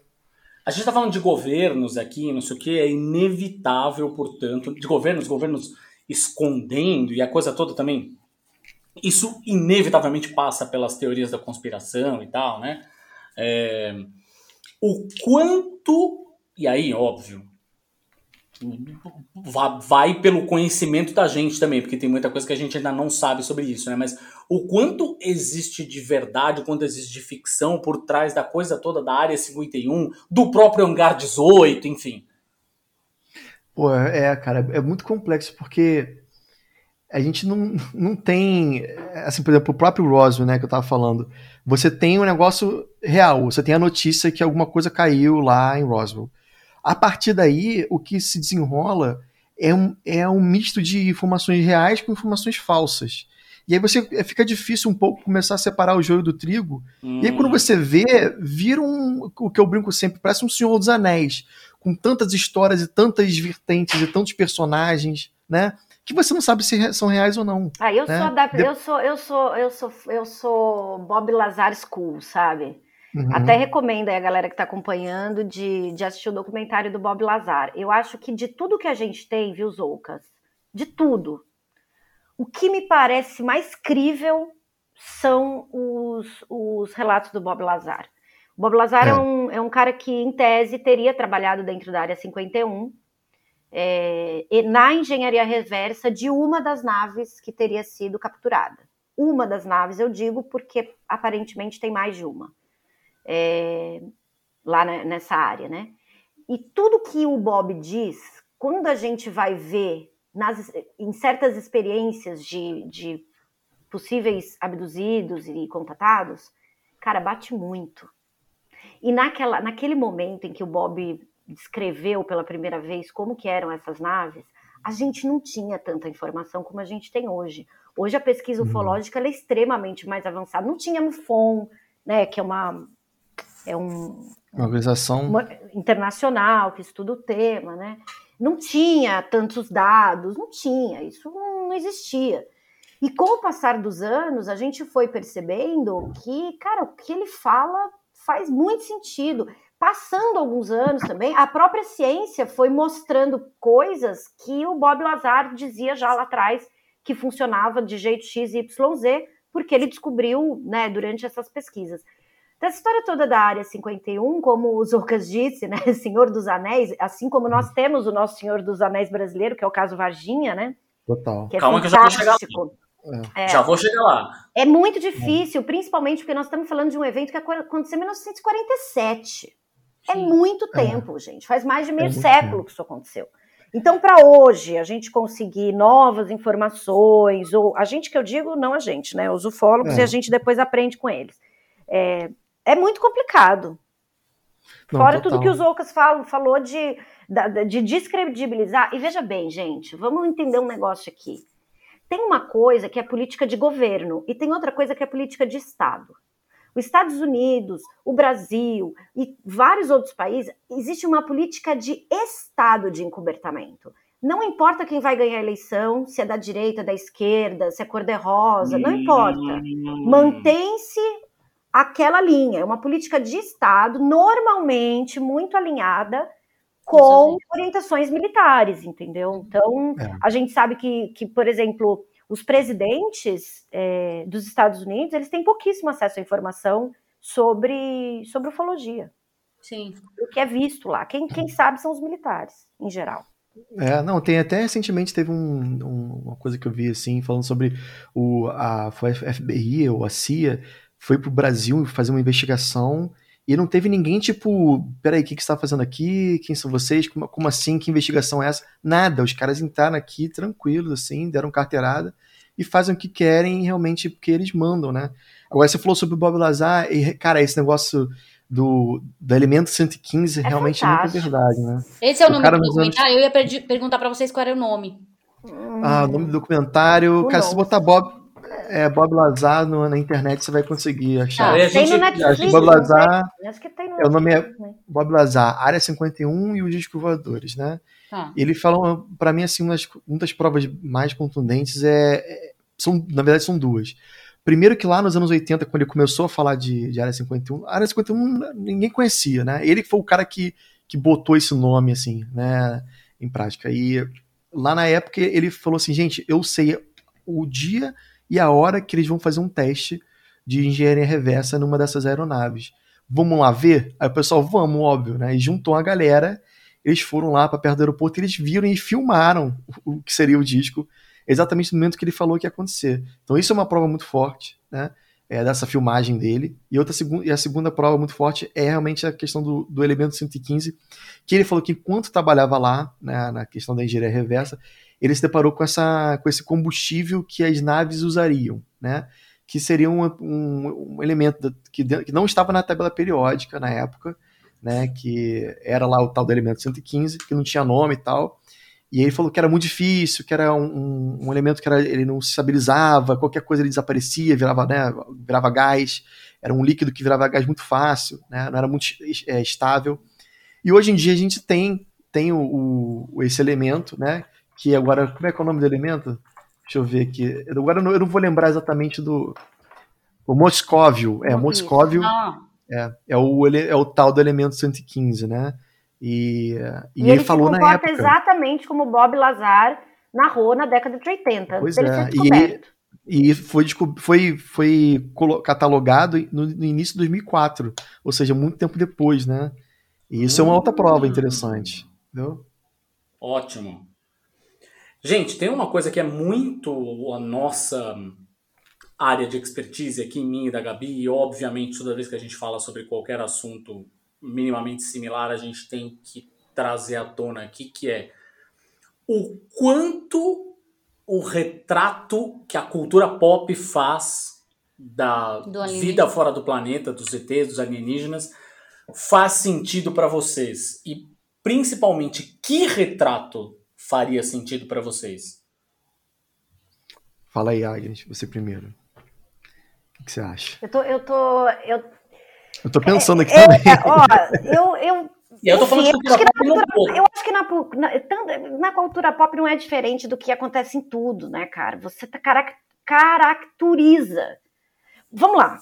A gente está falando de governos aqui, não sei o que, é inevitável, portanto, de governos, governos escondendo e a coisa toda também. Isso inevitavelmente passa pelas teorias da conspiração e tal, né? É, o quanto, e aí, óbvio, vai pelo conhecimento da gente também, porque tem muita coisa que a gente ainda não sabe sobre isso, né? Mas o quanto existe de verdade, o quanto existe de ficção por trás da coisa toda da Área 51, do próprio Hangar 18, enfim. Pô, é, cara, é muito complexo, porque a gente não, não tem, assim, por exemplo, o próprio Roswell, né, que eu tava falando, você tem um negócio real, você tem a notícia que alguma coisa caiu lá em Roswell. A partir daí, o que se desenrola é um, é um misto de informações reais com informações falsas. E aí você é, fica difícil um pouco começar a separar o joio do trigo. Hum. E aí quando hum. você vê, vira um, o que eu brinco sempre, parece um Senhor dos Anéis, com tantas histórias e tantas vertentes e tantos personagens, né? Que você não sabe se são reais ou não. Ah, eu né? sou da, eu sou eu sou eu sou eu sou Bob Lazar School, sabe? Uhum. Até recomendo aí a galera que está acompanhando de, de assistir o documentário do Bob Lazar. Eu acho que de tudo que a gente tem, viu, Zoucas? De tudo. O que me parece mais crível são os, os relatos do Bob Lazar. O Bob Lazar é. é. um, é um cara que, em tese, teria trabalhado dentro da área 51 é, na engenharia reversa de uma das naves que teria sido capturada. Uma das naves, eu digo, porque aparentemente tem mais de uma é, lá nessa área, né? E tudo que o Bob diz, quando a gente vai ver nas, em certas experiências de, de possíveis abduzidos e contatados, cara, bate muito. E naquela, naquele momento em que o Bob descreveu pela primeira vez como que eram essas naves, a gente não tinha tanta informação como a gente tem hoje. Hoje a pesquisa uhum. ufológica é extremamente mais avançada. Não tinha MUFON, né, que é uma é um, uma organização uma, internacional que estuda o tema, né? Não tinha tantos dados, não tinha, isso não existia. E com o passar dos anos, a gente foi percebendo que, cara, o que ele fala faz muito sentido. Passando alguns anos também, a própria ciência foi mostrando coisas que o Bob Lazar dizia já lá atrás que funcionava de jeito X, Y, Z, porque ele descobriu, né, durante essas pesquisas. Dessa história toda da Área 51, como o Zorcas disse, né, Senhor dos Anéis, assim como nós temos o nosso Senhor dos Anéis brasileiro, que é o caso Varginha, né? Total. Que é Calma fantástico. que eu já vou chegar lá. É. Já vou chegar lá. É muito difícil, principalmente porque nós estamos falando de um evento que aconteceu em 1947. É Sim. É muito tempo, é. gente. Faz mais de meio é século tempo. que isso aconteceu. Então, para hoje, a gente conseguir novas informações, ou a gente que eu digo, não a gente, né? Os ufólogos, é. e a gente depois aprende com eles. É, é muito complicado. Não, Fora total. tudo que os Ocas falam, falou de, de descredibilizar. E veja bem, gente, vamos entender um negócio aqui. Tem uma coisa que é política de governo e tem outra coisa que é política de Estado. Os Estados Unidos, o Brasil e vários outros países, existe uma política de Estado de encobertamento. Não importa quem vai ganhar a eleição, se é da direita, da esquerda, se é cor-de-rosa, não importa. Hum. Mantém-se aquela linha. É uma política de Estado, normalmente muito alinhada com orientações militares, entendeu? Então, é. a gente sabe que, que, por exemplo, os presidentes é, dos Estados Unidos, eles têm pouquíssimo acesso à informação sobre, sobre ufologia. Sim. O que é visto lá. Quem, quem sabe são os militares, em geral. É, não, tem até recentemente teve um, um, uma coisa que eu vi assim, falando sobre o a, foi a FBI ou a CIA foi pro Brasil fazer uma investigação e não teve ninguém tipo, peraí, o que, que você tá fazendo aqui? Quem são vocês? Como, como, assim? Que investigação é essa? Nada, os caras entraram aqui tranquilos, assim, deram carteirada e fazem o que querem realmente porque eles mandam, né? Agora você falou sobre o Bob Lazar e, cara, esse negócio do, do Elemento 115 é realmente fantástico. é verdade, né? Esse é o, o nome do documentário? Anos... Eu ia perguntar para vocês qual era o nome. Ah, o nome do documentário, o cara, nome. se botar Bob é, Bob Lazar no, na internet você vai conseguir achar. Ah, Tem no Netflix. Bob não Lazar? Acho que tem no é, o nome é- Netflix, né? Bob Lazar, Área 51 e os Discos Voadores, né? Tá. Ele fala, pra mim, assim, uma das, uma das provas mais contundentes é, é- São, na verdade, são duas. Primeiro que lá nos anos 80, quando ele começou a falar de, de Área 51, a Área 51 ninguém conhecia, né? Ele foi o cara que, que botou esse nome, assim, né, em prática. E lá na época ele falou assim, gente, eu sei o dia e a hora que eles vão fazer um teste de engenharia reversa numa dessas aeronaves. Vamos lá ver? Aí o pessoal, vamos, óbvio, né? E juntou a galera, eles foram lá para perto do aeroporto eles viram e filmaram o que seria o disco exatamente no momento que ele falou que ia acontecer. Então isso é uma prova muito forte, né? É, dessa filmagem dele. E, outra, e a segunda prova muito forte é realmente a questão do, do elemento 115, que ele falou que enquanto trabalhava lá, né, na questão da engenharia reversa, ele se deparou com, essa, com esse combustível que as naves usariam, né? Que seria um, um, um elemento que, que não estava na tabela periódica na época, né? Que era lá o tal do elemento 115, que não tinha nome e tal. E ele falou que era muito difícil, que era um, um- um elemento que era, ele não se estabilizava, qualquer coisa ele desaparecia, virava, né, virava gás, era um líquido que virava gás muito fácil, né, não era muito é, estável. E hoje em dia a gente tem, tem o, o- esse elemento, né, que agora, como é que é o nome do elemento? Deixa eu ver aqui. Agora eu não, eu não vou lembrar exatamente do. O Moscóvio, é. Moscóvio Ah, é, é, o, é o tal do elemento 115, né? E, e, E, ele, falou se na comporta época. exatamente como Bob Lazar narrou na década de 80, Pois é, e. E foi, foi, foi catalogado no, no início de 2004, ou seja, muito tempo depois, né? E isso é uma outra prova interessante. Entendeu? Ótimo. Gente, tem uma coisa que é muito a nossa área de expertise aqui, minha e da Gabi, e obviamente toda vez que a gente fala sobre qualquer assunto minimamente similar, a gente tem que trazer à tona aqui, que é o quanto o retrato que a cultura pop faz da vida fora do planeta, dos ETs, dos alienígenas, faz sentido para vocês. E principalmente, que retrato faria sentido para vocês? Fala aí, Agnes, você primeiro. O que, que você acha? Eu tô, eu tô, eu, Eu tô pensando aqui é, também. é, ó, eu, eu, E eu tô falando de Enfim, cultura acho que pop todo. eu acho que na, na, na cultura pop não é diferente do que acontece em tudo, né, cara? Você tá carac- caracteriza. Vamos lá.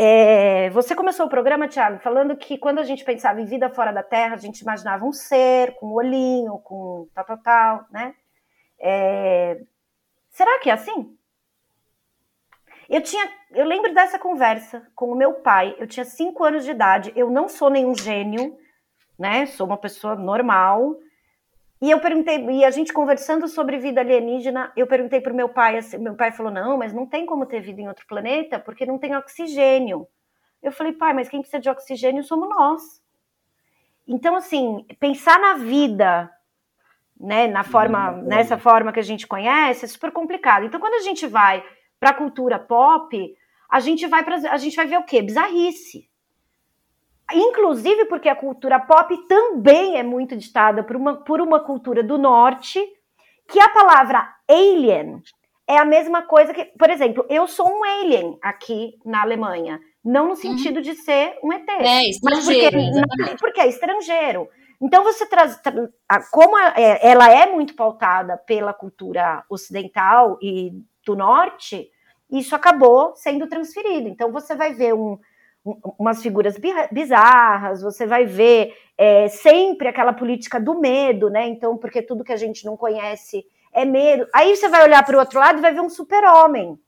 É, você começou o programa, Thiago, falando que quando a gente pensava em vida fora da Terra, a gente imaginava um ser com um olhinho, com tal, tal, tal, né? É, será que é assim? Eu tinha, eu lembro dessa conversa com o meu pai. Eu tinha cinco anos de idade. Eu não sou nenhum gênio, né? Sou uma pessoa normal. E eu perguntei, e a gente conversando sobre vida alienígena, eu perguntei para o meu pai, assim, meu pai falou: não, mas não tem como ter vida em outro planeta porque não tem oxigênio. Eu falei, pai, mas quem precisa de oxigênio somos nós. Então, assim, pensar na vida, né, na forma, nessa forma que a gente conhece, é super complicado. Então, quando a gente vai para a cultura pop, a gente vai pra, a gente vai ver o quê? Bizarrice. Inclusive porque a cultura pop também é muito ditada por uma, por uma cultura do norte, que a palavra alien é a mesma coisa que, por exemplo, eu sou um alien aqui na Alemanha, não no sentido de ser um ET, é, mas porque, porque é estrangeiro. Então você traz, como é- ela é muito pautada pela cultura ocidental e do norte, isso acabou sendo transferido. Então você vai ver um- umas figuras bi- bizarras, você vai ver é, sempre aquela política do medo, né? Então, porque tudo que a gente não conhece é medo. Aí você vai olhar para o outro lado e vai ver um super-homem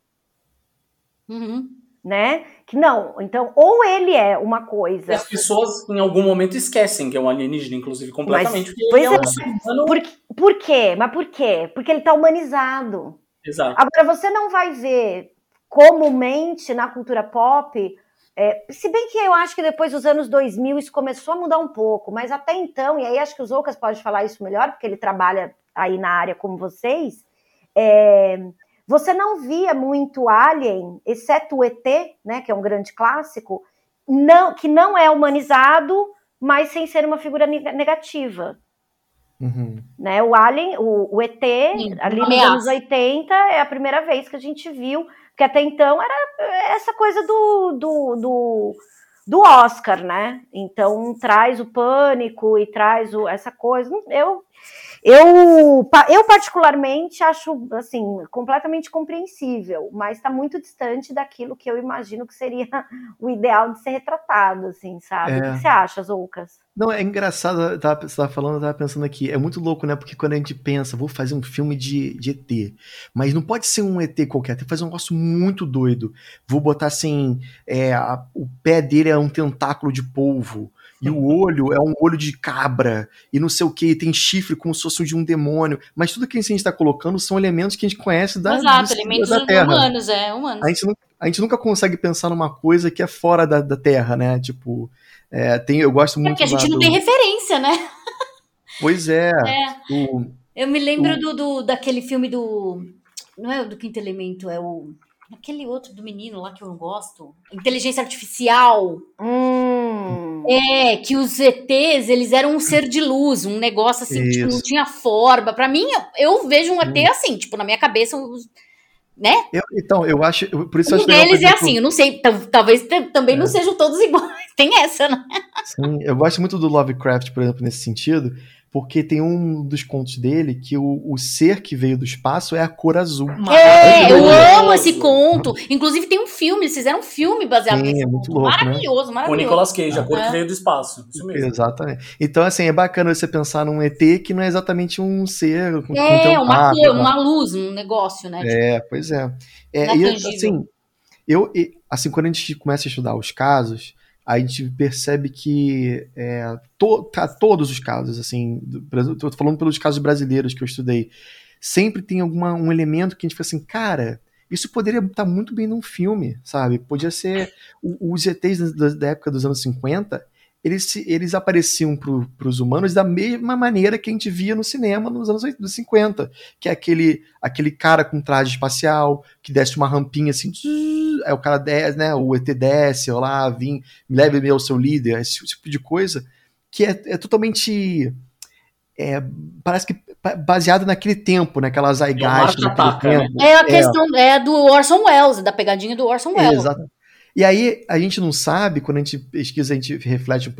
Uhum. né? Que não, então, ou ele é uma coisa. as pessoas em algum momento esquecem que é um alienígena, inclusive, completamente. porque pois ele é é. um humano. Por, por quê? Mas por quê? Porque ele tá humanizado. Exato. Agora, você não vai ver comumente na cultura pop. É, se bem que eu acho que depois dos anos 2000 isso começou a mudar um pouco, mas até então, e aí acho que o Zoucas pode falar isso melhor, porque ele trabalha aí na área como vocês, é, você não via muito Alien, exceto o ET, né, que é um grande clássico, não, que não é humanizado, mas sem ser uma figura neg- negativa. Uhum. Né? O Alien, o, o ET, Sim, ali nos ameaça. anos 80, é a primeira vez que a gente viu, Porque até então era essa coisa do, do, do, do Oscar, né? Então traz o pânico e traz o, essa coisa. Eu, eu, eu particularmente acho assim completamente compreensível, mas está muito distante daquilo que eu imagino que seria o ideal de ser retratado, assim, sabe? É. O que você acha, Zoucas? Não, é engraçado, tava, você estava falando, eu tava pensando aqui, é muito louco, né? Porque quando a gente pensa, vou fazer um filme de, de ET, mas não pode ser um ET qualquer, tem que fazer um negócio muito doido. Vou botar assim, é, a, o pé dele é um tentáculo de polvo, e o olho é um olho de cabra, e não sei o que, tem chifre como se fosse de um demônio. Mas tudo que a gente está colocando são elementos que a gente conhece da, Exato, elementos da Terra. humanos, é, humanos. A gente, não, a gente nunca consegue pensar numa coisa que é fora da, da Terra, né? Tipo, é, tem, eu gosto muito. É porque a gente não do... tem referência, né? Pois é. é. O, eu me lembro o... do, do, daquele filme do. Não é o do Quinto Elemento, é o. Aquele outro do menino lá que eu não gosto. Inteligência Artificial. Hum. É, que os ETs, eles eram um ser de luz, um negócio assim, tipo, não tinha forma. Para mim, eu vejo um ET hum. assim, tipo, na minha cabeça, né? Eu, então, eu acho. Por isso um acho deles é assim, eu não sei, talvez também é. não sejam todos iguais. Tem essa, né? Sim, eu gosto muito do Lovecraft, por exemplo, nesse sentido, porque tem um dos contos dele que o, o ser que veio do espaço é a cor azul. É, eu amo esse conto. Inclusive tem um filme, eles fizeram um filme baseado Sim, nesse é muito louco, maravilhoso, né? maravilhoso. Com Nicolas Cage, a cor é. que veio do espaço. Isso mesmo. Exatamente. Então, assim, é bacana você pensar num ET que não é exatamente um ser. Com, é, com uma cor, uma luz, um negócio, né? É, pois é. é, é e, assim, eu, assim, quando a gente começa a estudar os casos, a gente percebe que é, to, tá, todos os casos, assim, estou falando pelos casos brasileiros que eu estudei, sempre tem alguma, um elemento que a gente fica assim, cara, isso poderia estar muito bem num filme, sabe? Podia ser os ETs da, da época dos anos 50, eles, eles apareciam para os humanos da mesma maneira que a gente via no cinema nos anos 50, que é aquele, aquele cara com traje espacial, que desce uma rampinha assim, aí o cara desce, né, o ET desce, olá, vim, me leve ao seu líder, esse tipo de coisa, que é, é totalmente... É, parece que baseado naquele tempo, naquela zeitgeist daquele tempo. Né? É a questão é. é do Orson Welles, da pegadinha do Orson Welles. Exatamente. E aí a gente não sabe, quando a gente pesquisa, a gente reflete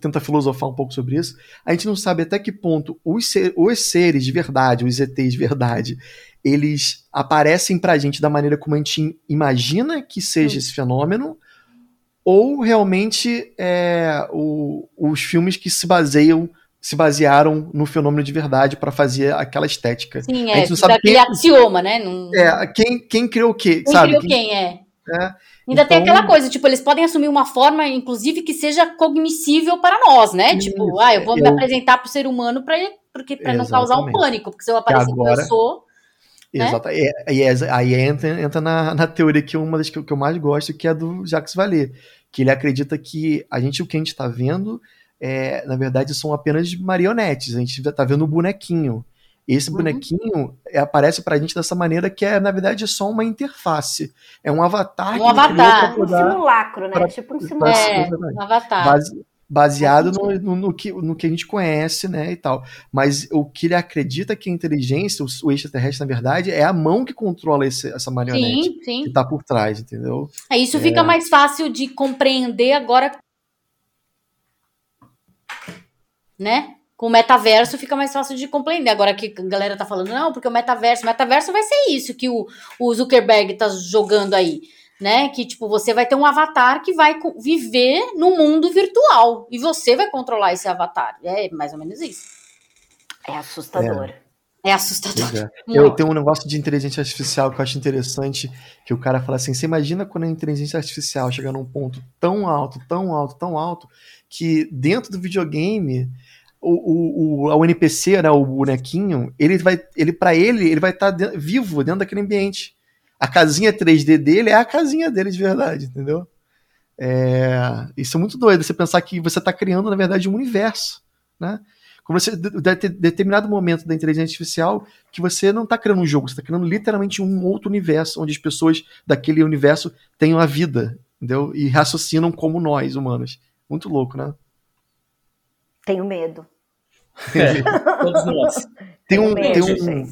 tenta filosofar um pouco sobre isso, a gente não sabe até que ponto os, ser, os seres de verdade, os ETs de verdade, eles aparecem pra gente da maneira como a gente imagina que seja hum. esse fenômeno, ou realmente é, o, os filmes que se baseiam se basearam no fenômeno de verdade para fazer aquela estética. Sim, é, a gente não sabe quem, axioma, né? Não... É, quem, quem criou o quê? Quem sabe? criou quem, quem é. É, Ainda então... tem aquela coisa, tipo, eles podem assumir uma forma, inclusive, que seja cognoscível para nós, né? Isso, tipo, ah, eu vou eu... me apresentar para o ser humano para porque para não causar um pânico, porque se eu aparecer agora... como eu sou. Né? Exato. E, e, aí entra, entra na, na teoria que uma das que, que eu mais gosto, que é do Jacques Vallée, que ele acredita que a gente, o que a gente está vendo, é, na verdade, são apenas marionetes. A gente está vendo o bonequinho. Esse uhum. bonequinho é, aparece pra gente dessa maneira que é, na verdade, só uma interface. É um avatar. Um avatar. Um simulacro, né? Pra, tipo um simulacro. É, um avatar. Base, baseado no, no, no, que, no que a gente conhece, né, e tal. Mas o que ele acredita que a inteligência, o, o extraterrestre, na verdade, é a mão que controla esse, essa marionete sim, sim. que tá por trás, entendeu? É, isso é... fica mais fácil de compreender agora, né? com o metaverso fica mais fácil de compreender. Agora que a galera tá falando, não, porque o metaverso, o metaverso vai ser isso que o, o Zuckerberg tá jogando aí, né? Que tipo, você vai ter um avatar que vai viver no mundo virtual e você vai controlar esse avatar. É mais ou menos isso. É assustador. É. É assustador. É. Eu tenho um negócio de inteligência artificial que eu acho interessante, que o cara fala assim, você imagina quando a inteligência artificial chega num ponto tão alto, tão alto, tão alto, que dentro do videogame o, o, o, NPC, né, o bonequinho, ele vai, ele para ele, ele vai estar tá vivo dentro daquele ambiente. A casinha 3D dele é a casinha dele de verdade, entendeu? É, isso é muito doido, você pensar que você está criando, na verdade, um universo, né? Como você deve ter determinado momento da inteligência artificial que você não está criando um jogo, você está criando literalmente um outro universo onde as pessoas daquele universo tenham a vida, entendeu? E raciocinam como nós, humanos. Muito louco, né? Tenho medo. É, todos nós. Tem um, tem um,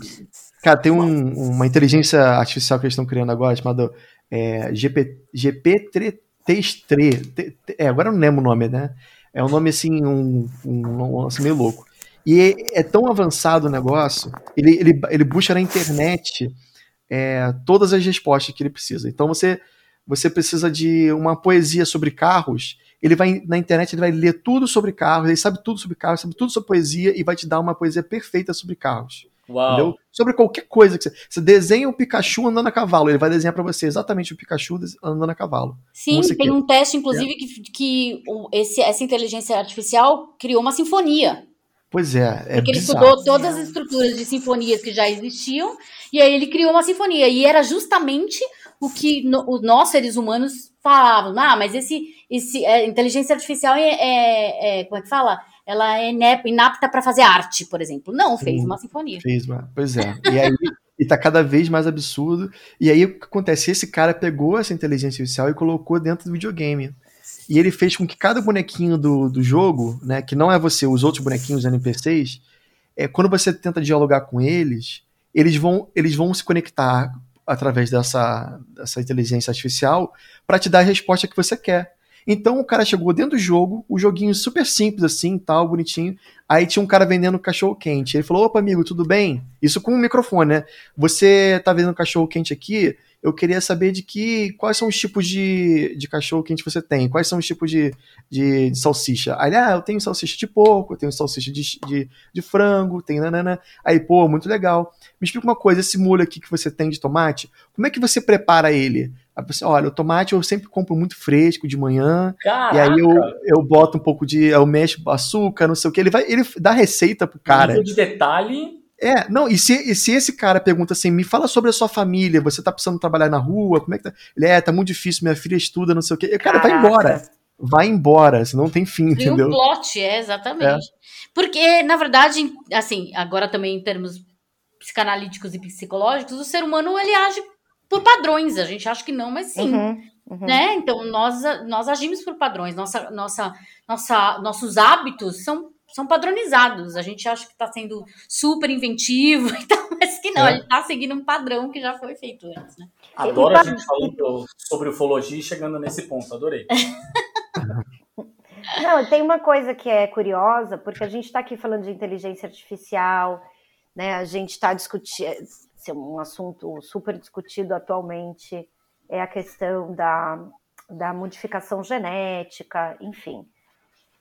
cara, tem um, uma inteligência artificial que eles estão criando agora chamada é, GP, GP3, é, agora eu não lembro o nome, né? É um nome assim, um, um, um assim, meio louco. E é, é, tão avançado o negócio, ele, ele, ele busca na internet é, todas as respostas que ele precisa. Então você, você precisa de uma poesia sobre carros, ele vai na internet, ele vai ler tudo sobre carros, ele sabe tudo sobre carros, sabe tudo sobre poesia e vai te dar uma poesia perfeita sobre carros. Sobre qualquer coisa que você. Você desenha o Pikachu andando a cavalo, ele vai desenhar para você exatamente o Pikachu andando a cavalo. Sim, tem quer. um teste, inclusive, é. que, que esse, essa inteligência artificial criou uma sinfonia. Pois é, é Porque ele estudou todas as estruturas de sinfonias que já existiam, e aí ele criou uma sinfonia. E era justamente o que no, os nós, seres humanos, falavam. Ah, mas esse, esse é, inteligência artificial é, é, é, Como é que fala? Ela é inapta para fazer arte, por exemplo. Não, fez uma sinfonia. Fez uma, pois é. E aí e tá cada vez mais absurdo. E aí o que acontece? Esse cara pegou essa inteligência artificial e colocou dentro do videogame. E ele fez com que cada bonequinho do, do jogo, né, que não é você, os outros bonequinhos NPCs, é, quando você tenta dialogar com eles, eles vão, eles vão se conectar através dessa, dessa inteligência artificial para te dar a resposta que você quer. Então o cara chegou dentro do jogo, o joguinho super simples assim, tal, bonitinho. Aí tinha um cara vendendo cachorro quente. Ele falou: "Opa, amigo, tudo bem?" Isso com um microfone, né? Você tá vendendo cachorro quente aqui? eu queria saber de que quais são os tipos de, de cachorro quente você tem, quais são os tipos de, de, de salsicha. Aí, ah, eu tenho salsicha de porco, eu tenho salsicha de, de, de frango, tem nanana. Aí, pô, muito legal. Me explica uma coisa, esse molho aqui que você tem de tomate, como é que você prepara ele? Aí você, olha, o tomate eu sempre compro muito fresco de manhã, Caraca. e aí eu, eu boto um pouco de, eu mexo açúcar, não sei o que, ele vai, ele dá receita pro cara. Nível de detalhe é, não, e se, e se esse cara pergunta assim, me fala sobre a sua família, você tá precisando trabalhar na rua, como é que tá? Ele é, tá muito difícil, minha filha estuda, não sei o quê. Cara, Caraca. vai embora. Vai embora, senão não tem fim, e entendeu? E o plot, é, exatamente. É. Porque, na verdade, assim, agora também em termos psicanalíticos e psicológicos, o ser humano, ele age por padrões, a gente acha que não, mas sim. Uhum, uhum. Né? Então, nós, nós agimos por padrões, nossa, nossa, nossa, nossos hábitos são são padronizados. A gente acha que está sendo super inventivo, então, mas que não, é. ele está seguindo um padrão que já foi feito antes, né? Adoro a gente falando sobre ufologia e chegando nesse ponto, adorei. Não, tem uma coisa que é curiosa, porque a gente está aqui falando de inteligência artificial, né? A gente está discutindo, um assunto super discutido atualmente, é a questão da, da modificação genética, enfim.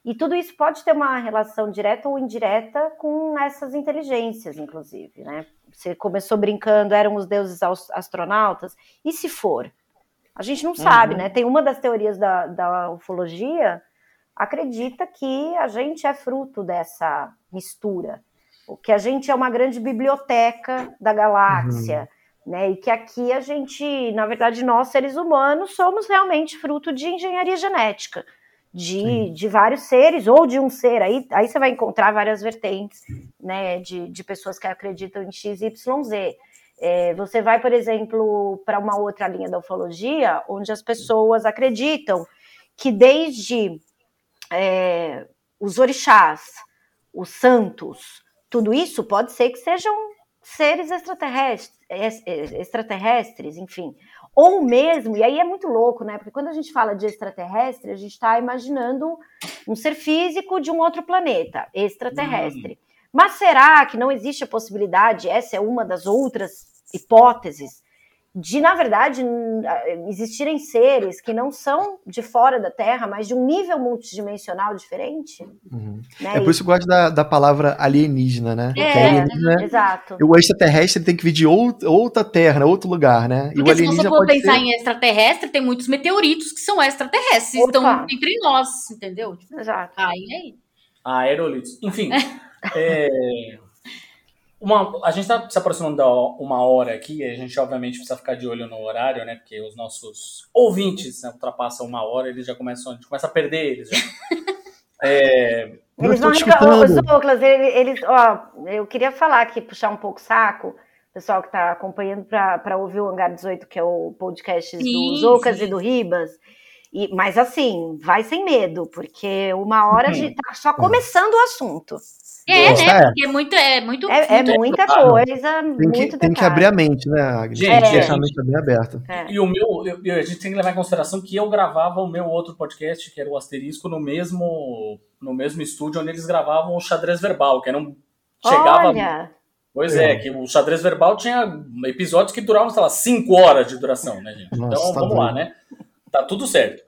E tudo isso pode ter uma relação direta ou indireta com essas inteligências, inclusive, né? Você começou brincando, eram os deuses astronautas, e se for? A gente não sabe, uhum. né? Tem uma das teorias da, da ufologia acredita que a gente é fruto dessa mistura, o que a gente é uma grande biblioteca da galáxia, uhum. né? E que aqui a gente, na verdade, nós seres humanos somos realmente fruto de engenharia genética de, de vários seres, ou de um ser. Aí, aí você vai encontrar várias vertentes né, de, de pessoas que acreditam em X, Y, Z. É, você vai, por exemplo, para uma outra linha da ufologia, onde as pessoas acreditam que desde é, os orixás, os santos, tudo isso pode ser que sejam seres extraterrestres, extraterrestres enfim, ou mesmo, e aí é muito louco, né? Porque quando a gente fala de extraterrestre, a gente está imaginando um ser físico de um outro planeta, extraterrestre. Hum. Mas será que não existe a possibilidade? Essa é uma das outras hipóteses de, na verdade, existirem seres que não são de fora da Terra, mas de um nível multidimensional diferente. Uhum. Né? É por isso que eu gosto da, da palavra alienígena, né? É, alienígena, exato. O extraterrestre tem que vir de outra, outra Terra, né? outro lugar, né? E Porque o alienígena se você for pensar ser... em extraterrestre, tem muitos meteoritos que são extraterrestres, Opa. estão entre nós, entendeu? Exato. Aí, aí. Aerolitos. Enfim, é, uma, a gente está se aproximando da uma hora aqui, a gente obviamente precisa ficar de olho no horário, né? Porque os nossos ouvintes né, ultrapassam uma hora, eles já começam, a gente começa a perder eles. Já. é, eles vão os Douglas, eles, ó, eu queria falar aqui, puxar um pouco o saco, pessoal que está acompanhando para ouvir o Hangar 18, que é o podcast sim, do Zoucas e do Ribas. E, mas assim, vai sem medo, porque uma hora a gente tá só começando o assunto. É, Nossa, né? é. Porque é muito. É, muito, É, é muita claro. coisa, Tem que, muito tem que abrir a mente, né, Agnes? Gente, Tem que é. deixar a mente bem aberta. É. E o meu, eu- eu- a gente tem que levar em consideração que eu gravava o meu outro podcast, que era o Asterisco, no mesmo, no mesmo estúdio onde eles gravavam o xadrez verbal, que era um. Chegava. Olha, Pois é, que o xadrez verbal tinha episódios que duravam, sei lá, 5 horas de duração, né, gente? Nossa, então tá vamos lá, né? Tá tudo certo.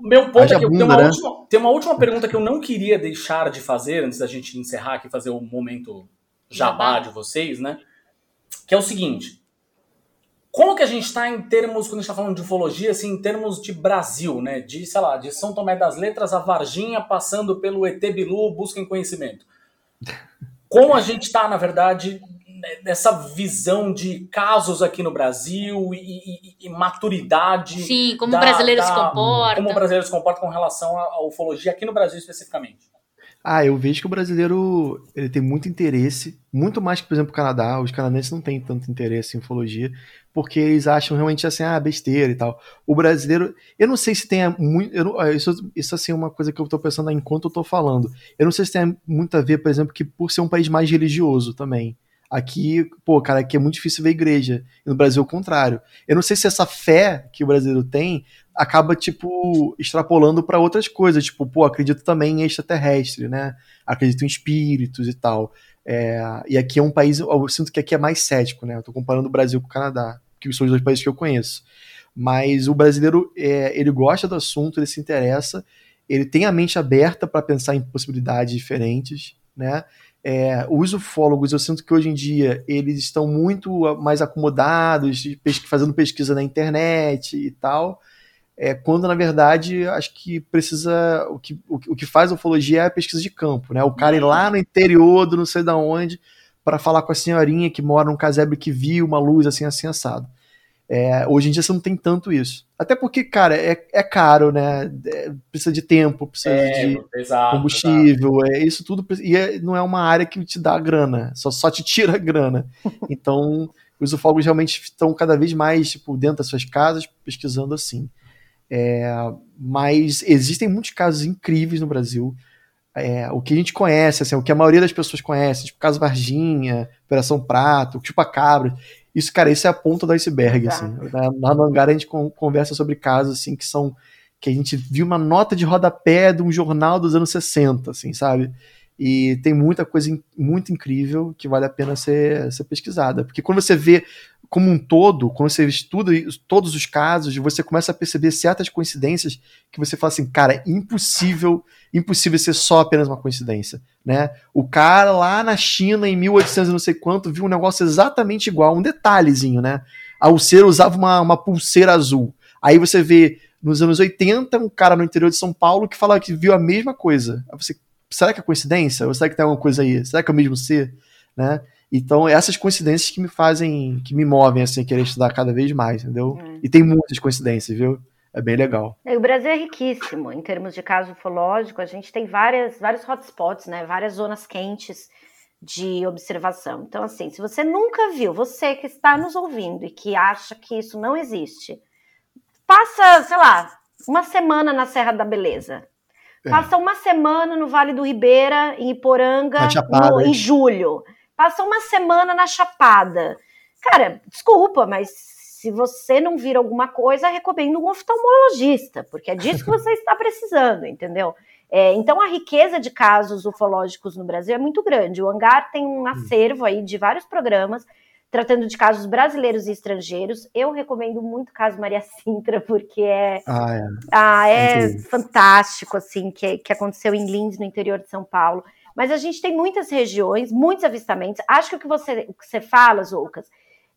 Meu ponto é que eu- tem, bunda, uma né? última, tem uma última pergunta que eu não queria deixar de fazer antes da gente encerrar aqui, fazer o momento jabá Jabá. de vocês, né? Que é o seguinte. Como que a gente está em termos, quando a gente está falando de ufologia, assim, em termos de Brasil, né? De, sei lá, de São Tomé das Letras a Varginha, passando pelo ET Bilu, busquem conhecimento. Como a gente está, na verdade, né, nessa visão de casos aqui no Brasil e, e- e maturidade. Sim, como da- o brasileiro se da- comporta. Como o brasileiro se comporta com relação à ufologia aqui no Brasil especificamente. Ah, eu vejo que o brasileiro ele tem muito interesse, muito mais que, por exemplo, o Canadá. Os canadenses não têm tanto interesse em ufologia, porque eles acham realmente assim, ah, besteira e tal. O brasileiro, eu não sei se tem muito. eu não- isso, isso assim é uma coisa que eu tô pensando enquanto eu tô falando. Eu não sei se tem muito a ver, por exemplo, que por ser um país mais religioso também. Aqui, pô, cara, aqui é muito difícil ver igreja. E no Brasil, é o contrário. Eu não sei se essa fé que o brasileiro tem acaba, tipo, extrapolando para outras coisas. Tipo, pô, acredito também em extraterrestre, né? Acredito em espíritos e tal. É, e aqui é um país, eu sinto que aqui é mais cético, né? Eu tô comparando o Brasil com o Canadá, que são os dois países que eu conheço. Mas o brasileiro, é, ele gosta do assunto, ele se interessa, ele tem a mente aberta para pensar em possibilidades diferentes, né? É, os ufólogos, eu sinto que hoje em dia eles estão muito mais acomodados, pesqui- fazendo pesquisa na internet e tal, é, quando na verdade acho que precisa o que, o, o que faz ufologia é a pesquisa de campo, né? O cara ir lá no interior do não sei da onde para falar com a senhorinha que mora num casebre que viu uma luz assim assim assado. É, hoje em dia você não tem tanto isso. Até porque, cara, é, é caro, né? É, precisa de tempo, precisa de É, exato. exato. combustível, é isso tudo. E é- não é uma área que te dá grana, só, só te tira grana. Então, os ufólogos realmente estão cada vez mais tipo, dentro das suas casas pesquisando assim. É, mas existem muitos casos incríveis no Brasil. É, o que a gente conhece, assim, o que a maioria das pessoas conhece, tipo Caso Varginha, Operação Prato, Chupa Cabra. Isso, cara, isso é a ponta do iceberg, Exato. assim. Na, lá no hangar a gente con- conversa sobre casos, assim, que são que a gente viu uma nota de rodapé de um jornal dos anos 60, assim, sabe? E tem muita coisa muito incrível que vale a pena ser, ser pesquisada. Porque quando você vê como um todo, quando você estuda todos os casos, você começa a perceber certas coincidências que você fala assim, cara, é impossível, impossível ser só apenas uma coincidência, né? O cara lá na China, em 1800 e não sei quanto, viu um negócio exatamente igual, um detalhezinho, né? A Ulceira usava uma, uma pulseira azul. Aí você vê nos anos 80, um cara no interior de São Paulo que fala que viu a mesma coisa. Aí você, será que é coincidência? Ou será que tem alguma coisa aí? Será que é o mesmo ser? Né? Então, essas coincidências que me fazem, que me movem assim, querer estudar cada vez mais, entendeu? É. E tem muitas coincidências, viu? É bem legal. E O Brasil é riquíssimo em termos de caso ufológico. A gente tem várias, vários hotspots, né? Várias zonas quentes de observação. Então, assim, se você nunca viu, você que está nos ouvindo e que acha que isso não existe, passa, sei lá, uma semana na Serra da Beleza. É. Passa uma semana no Vale do Ribeira, em Iporanga, Chapada, no- em julho. Passa uma semana na Chapada. Cara, desculpa, mas se você não vir alguma coisa, recomendo um oftalmologista, porque é disso que você está precisando, entendeu? É, então, a riqueza de casos ufológicos no Brasil é muito grande. O Hangar tem um acervo aí de vários programas tratando de casos brasileiros e estrangeiros. Eu recomendo muito o caso Maria Sintra, porque é, Ah, é. ah, é fantástico, assim, que, que aconteceu em Lins, no interior de São Paulo. Mas a gente tem muitas regiões, muitos avistamentos. Acho que o que você, o que você fala, Zoucas,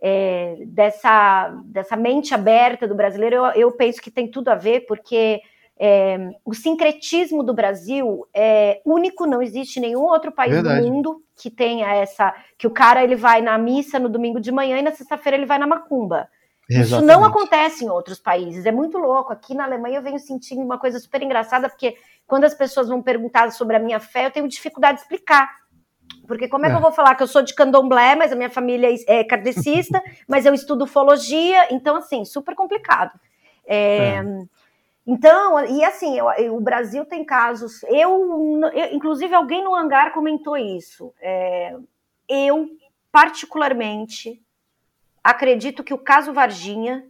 é, dessa, dessa mente aberta do brasileiro, eu, eu penso que tem tudo a ver, porque é, o sincretismo do Brasil é único, não existe nenhum outro país Verdade. do mundo que tenha essa. que o cara ele vai na missa no domingo de manhã e na sexta-feira ele vai na macumba. Isso não Exatamente. acontece em outros países, é muito louco. Aqui na Alemanha eu venho sentindo uma coisa super engraçada, porque quando as pessoas vão perguntar sobre a minha fé, eu tenho dificuldade de explicar. Porque como é, que É. eu vou falar que eu sou de candomblé, mas a minha família é kardecista, mas eu estudo ufologia, então assim, super complicado. É, Então, e assim, eu, o Brasil tem casos. Eu, eu, inclusive, alguém no hangar comentou isso. É, eu, particularmente, acredito que o caso Varginha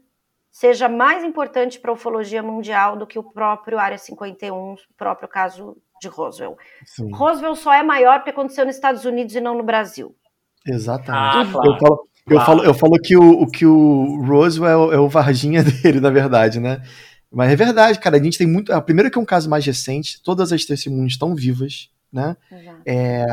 seja mais importante para a ufologia mundial do que o próprio Área 51, o próprio caso de Roswell. Sim. Roswell só é maior porque aconteceu nos Estados Unidos e não no Brasil. Exatamente. Ah, claro. Eu falo, eu, claro. falo, eu falo que o, que o Roswell é o Varginha dele, na verdade, né? Mas é verdade, cara. A gente tem muito. Primeiro que é um caso mais recente, todas as testemunhas estão vivas, né? É,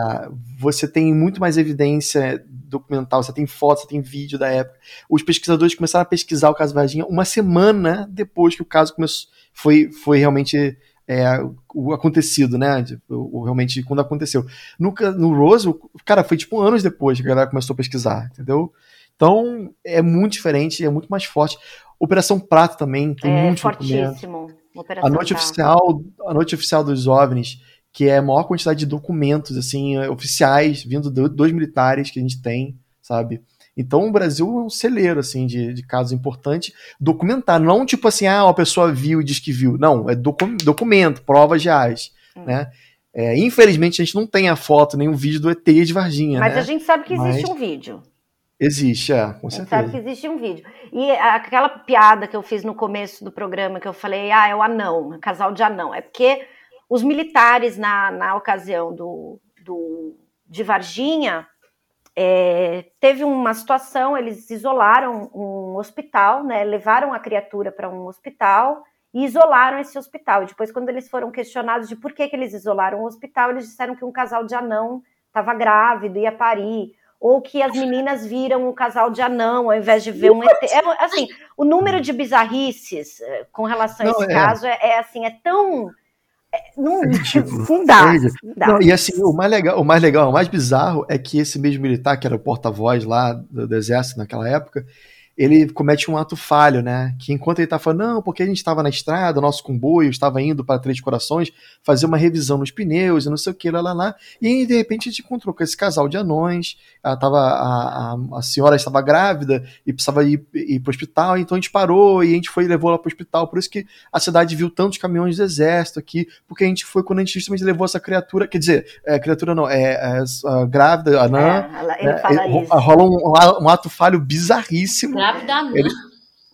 você tem muito mais evidência documental, você tem fotos, você tem vídeo da época. Os pesquisadores começaram a pesquisar o caso Varginha uma semana depois que o caso começou, foi, foi realmente é, o acontecido, né? O, realmente quando aconteceu. No, no Rose, cara, foi tipo anos depois que a galera começou a pesquisar, entendeu? Então é muito diferente, é muito mais forte. Operação Prato também tem é, muito fortíssimo. A noite oficial, a noite oficial dos OVNIs, que é a maior quantidade de documentos assim oficiais vindo de dois militares que a gente tem, sabe? Então o Brasil é um celeiro assim de, de casos importantes, documentar, não tipo assim, ah, uma pessoa viu e diz que viu, não, é docu documento, provas reais, hum. né? É, infelizmente a gente não tem a foto nem o vídeo do ET de Varginha, Mas né? a gente sabe que existe Mas... um vídeo. Existe, é, com certeza. sabe que existe um vídeo. E aquela piada que eu fiz no começo do programa, que eu falei, ah, é o anão, casal de anão. É porque os militares, na, na ocasião do, do, de Varginha, é, teve uma situação, eles isolaram um hospital, né, levaram a criatura para um hospital e isolaram esse hospital. E depois, quando eles foram questionados de por que, que eles isolaram o hospital, eles disseram que um casal de anão estava grávido, ia parir ou que as meninas viram um casal de anão ao invés de ver um ET. É, assim, o número de bizarrices eh, com relação não, a esse é. caso é, é, assim, é tão. É, não, é não, dá, não dá. Não, e assim, o mais, legal, o mais legal, o mais bizarro é que esse mesmo militar, que era o porta-voz lá do, do exército naquela época, ele comete um ato falho, né? Que enquanto ele tá falando, não, porque a gente estava na estrada, o nosso comboio estava indo para Três Corações fazer uma revisão nos pneus e não sei o que, lá, lá, lá. E aí, de repente, a gente encontrou com esse casal de anões, ela tava, a, a, a senhora estava grávida e precisava ir, ir para o hospital, então a gente parou e a gente foi e levou ela para o hospital. Por isso que a cidade viu tantos caminhões do exército aqui, porque a gente foi quando a gente justamente levou essa criatura, quer dizer, é, criatura não, é, é a grávida, anã, é, ela, ele né, fala isso. rola um, um ato falho bizarríssimo Grávida Ele,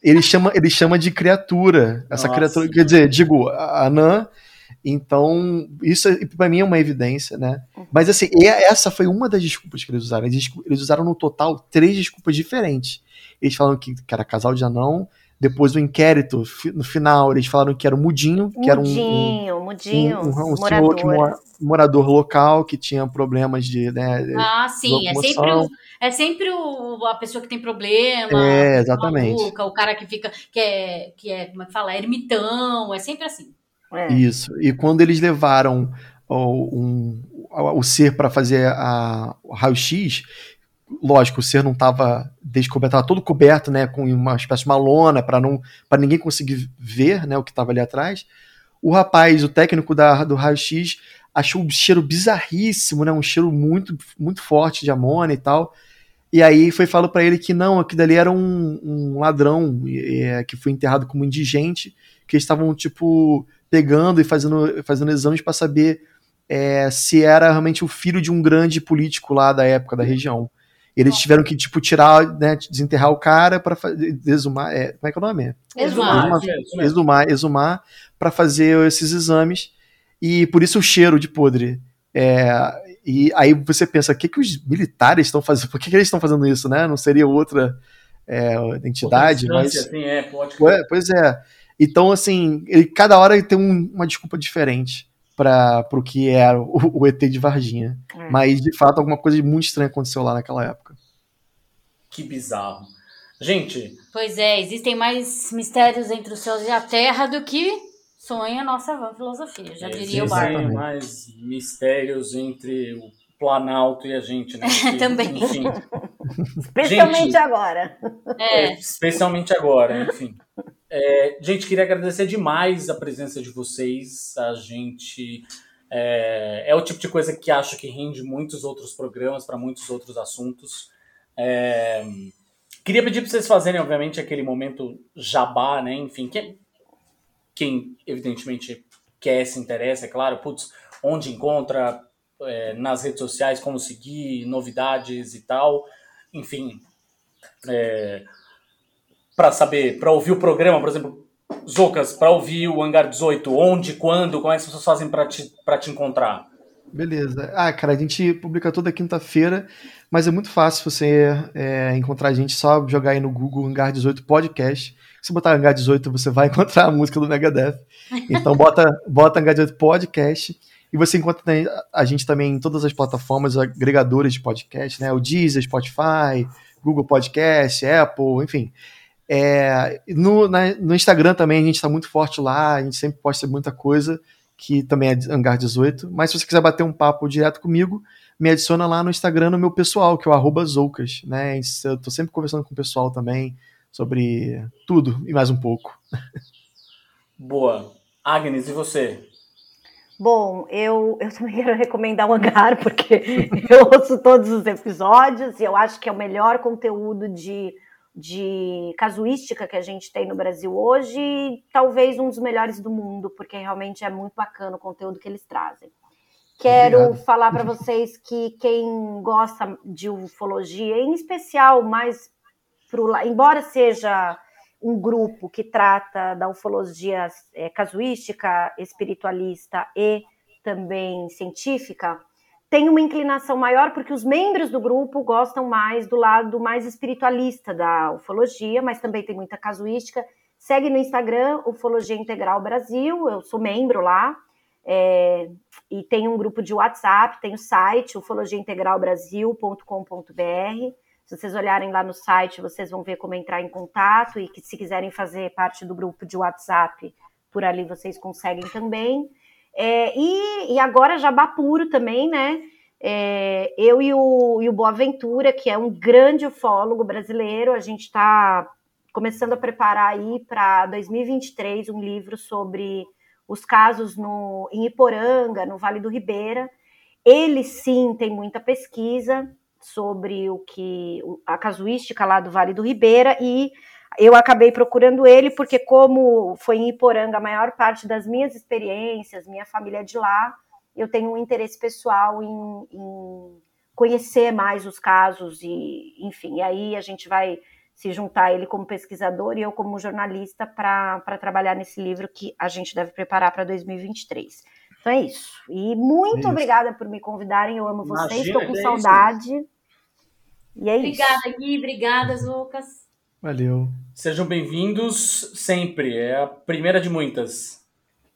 ele, chama, ele chama de criatura. Essa Nossa. criatura, quer dizer, digo, a Anã. Então, isso para mim é uma evidência, né? Uhum. Mas assim, essa foi uma das desculpas que eles usaram. Eles, eles usaram no total três desculpas diferentes. Eles falaram que, que era casal de anão, depois do inquérito, no final, eles falaram que era o Mudinho, que era um, um, Mudinho, um, um, um senhor que mora, morador local que tinha problemas de. Né, ah, sim, é sempre, o, é sempre o, a pessoa que tem problema. É, exatamente. Maluca, o cara que fica, que é, que é, como é que fala, é ermitão, é sempre assim. É. Isso. E quando eles levaram o, um, o ser para fazer a, o raio-x, lógico, o ser não estava descoberto, estava todo coberto, né, com uma espécie de uma lona para não para ninguém conseguir ver, né, o que estava ali atrás. O rapaz, o técnico da, do raio-x, achou um cheiro bizarríssimo, né, um cheiro muito muito forte de amônia e tal. E aí foi falado para ele que não, aquilo ali era um, um ladrão é, que foi enterrado como indigente, que eles estavam tipo pegando e fazendo fazendo exames para saber é, se era realmente o filho de um grande político lá da época da região. Eles tiveram que, tipo, tirar, né, desenterrar o cara para exumar. É, como é que é o nome? Exumar. Exumar, exumar, exumar para fazer esses exames. E por isso o cheiro de podre. É, e aí você pensa, o que, que os militares estão fazendo? Por que, que eles estão fazendo isso, né? Não seria outra é, entidade, mas. Assim, é, pode... Pois é. Então, assim, ele, cada hora ele tem um, uma desculpa diferente para o que era o, o, ET de Varginha. É. Mas, de fato, alguma coisa muito estranha aconteceu lá naquela época. Que bizarro. Gente. Pois é, existem mais mistérios entre os céus e a terra do que sonha a nossa filosofia, já diria o Barba. Mais mistérios entre o Planalto e a gente, né? Que, Também. Enfim. especialmente gente, agora. É. é. Especialmente agora, enfim. É, gente, queria agradecer demais a presença de vocês. A gente é, é, o tipo de coisa que acho que rende muitos outros programas para muitos outros assuntos. É, queria pedir para vocês fazerem, obviamente, aquele momento jabá, né? Enfim, que, quem, evidentemente, quer, se interessa, é claro, putz, onde encontra, é, nas redes sociais, como seguir, novidades e tal. Enfim, é, para saber, para ouvir o programa, por exemplo, Zocas, para ouvir o Hangar 18, onde, quando, como é que as pessoas fazem para te, te encontrar? Beleza. Ah, cara, a gente publica toda quinta-feira, mas é muito fácil você é, encontrar a gente, só jogar aí no Google Hangar 18 Podcast. Se botar Hangar 18, você vai encontrar a música do Megadeth. Então bota, bota Hangar 18 Podcast. E você encontra a gente também em todas as plataformas agregadoras de podcast, né? O Deezer, Spotify, Google Podcast, Apple, enfim. É, no, na, no Instagram também a gente está muito forte lá, a gente sempre posta muita coisa, que também é Hangar 18. Mas se você quiser bater um papo direto comigo, me adiciona lá no Instagram no meu pessoal, que é o Zoucas, né? Eu tô sempre conversando com o pessoal também sobre tudo e mais um pouco. Boa. Agnes, e você? Bom, eu, eu também quero recomendar o Hangar, porque eu ouço todos os episódios e eu acho que é o melhor conteúdo de, de casuística que a gente tem no Brasil hoje e talvez um dos melhores do mundo, porque realmente é muito bacana o conteúdo que eles trazem. Quero Obrigado. falar para vocês que quem gosta de ufologia, em especial mais pro, embora seja um grupo que trata da ufologia é, casuística, espiritualista e também científica, tem uma inclinação maior porque os membros do grupo gostam mais do lado mais espiritualista da ufologia, mas também tem muita casuística. Segue no Instagram Ufologia Integral Brasil, eu sou membro lá. É, e tem um grupo de WhatsApp, tem o site ufologiaintegralbrasil.com.br se vocês olharem lá no site, vocês vão ver como entrar em contato e que se quiserem fazer parte do grupo de WhatsApp, por ali vocês conseguem também. É, e, e, agora Jabá Puro também, né? É, eu e o, e o Boaventura, que é um grande ufólogo brasileiro, a gente está começando a preparar aí para 2023 um livro sobre os casos no, em Iporanga, no Vale do Ribeira. Ele sim tem muita pesquisa, sobre o que a casuística lá do Vale do Ribeira e eu acabei procurando ele porque como foi em Iporanga a maior parte das minhas experiências, minha família é de lá, eu tenho um interesse pessoal em, em conhecer mais os casos e, enfim, e aí a gente vai se juntar ele como pesquisador e eu como jornalista para trabalhar nesse livro que a gente deve preparar para 2023. Então é isso. E muito isso. obrigada por me convidarem. Eu amo vocês, estou com é saudade. Isso. E é obrigada, isso. Gui. Obrigada, Lucas. Valeu. Sejam bem-vindos sempre. É a primeira de muitas.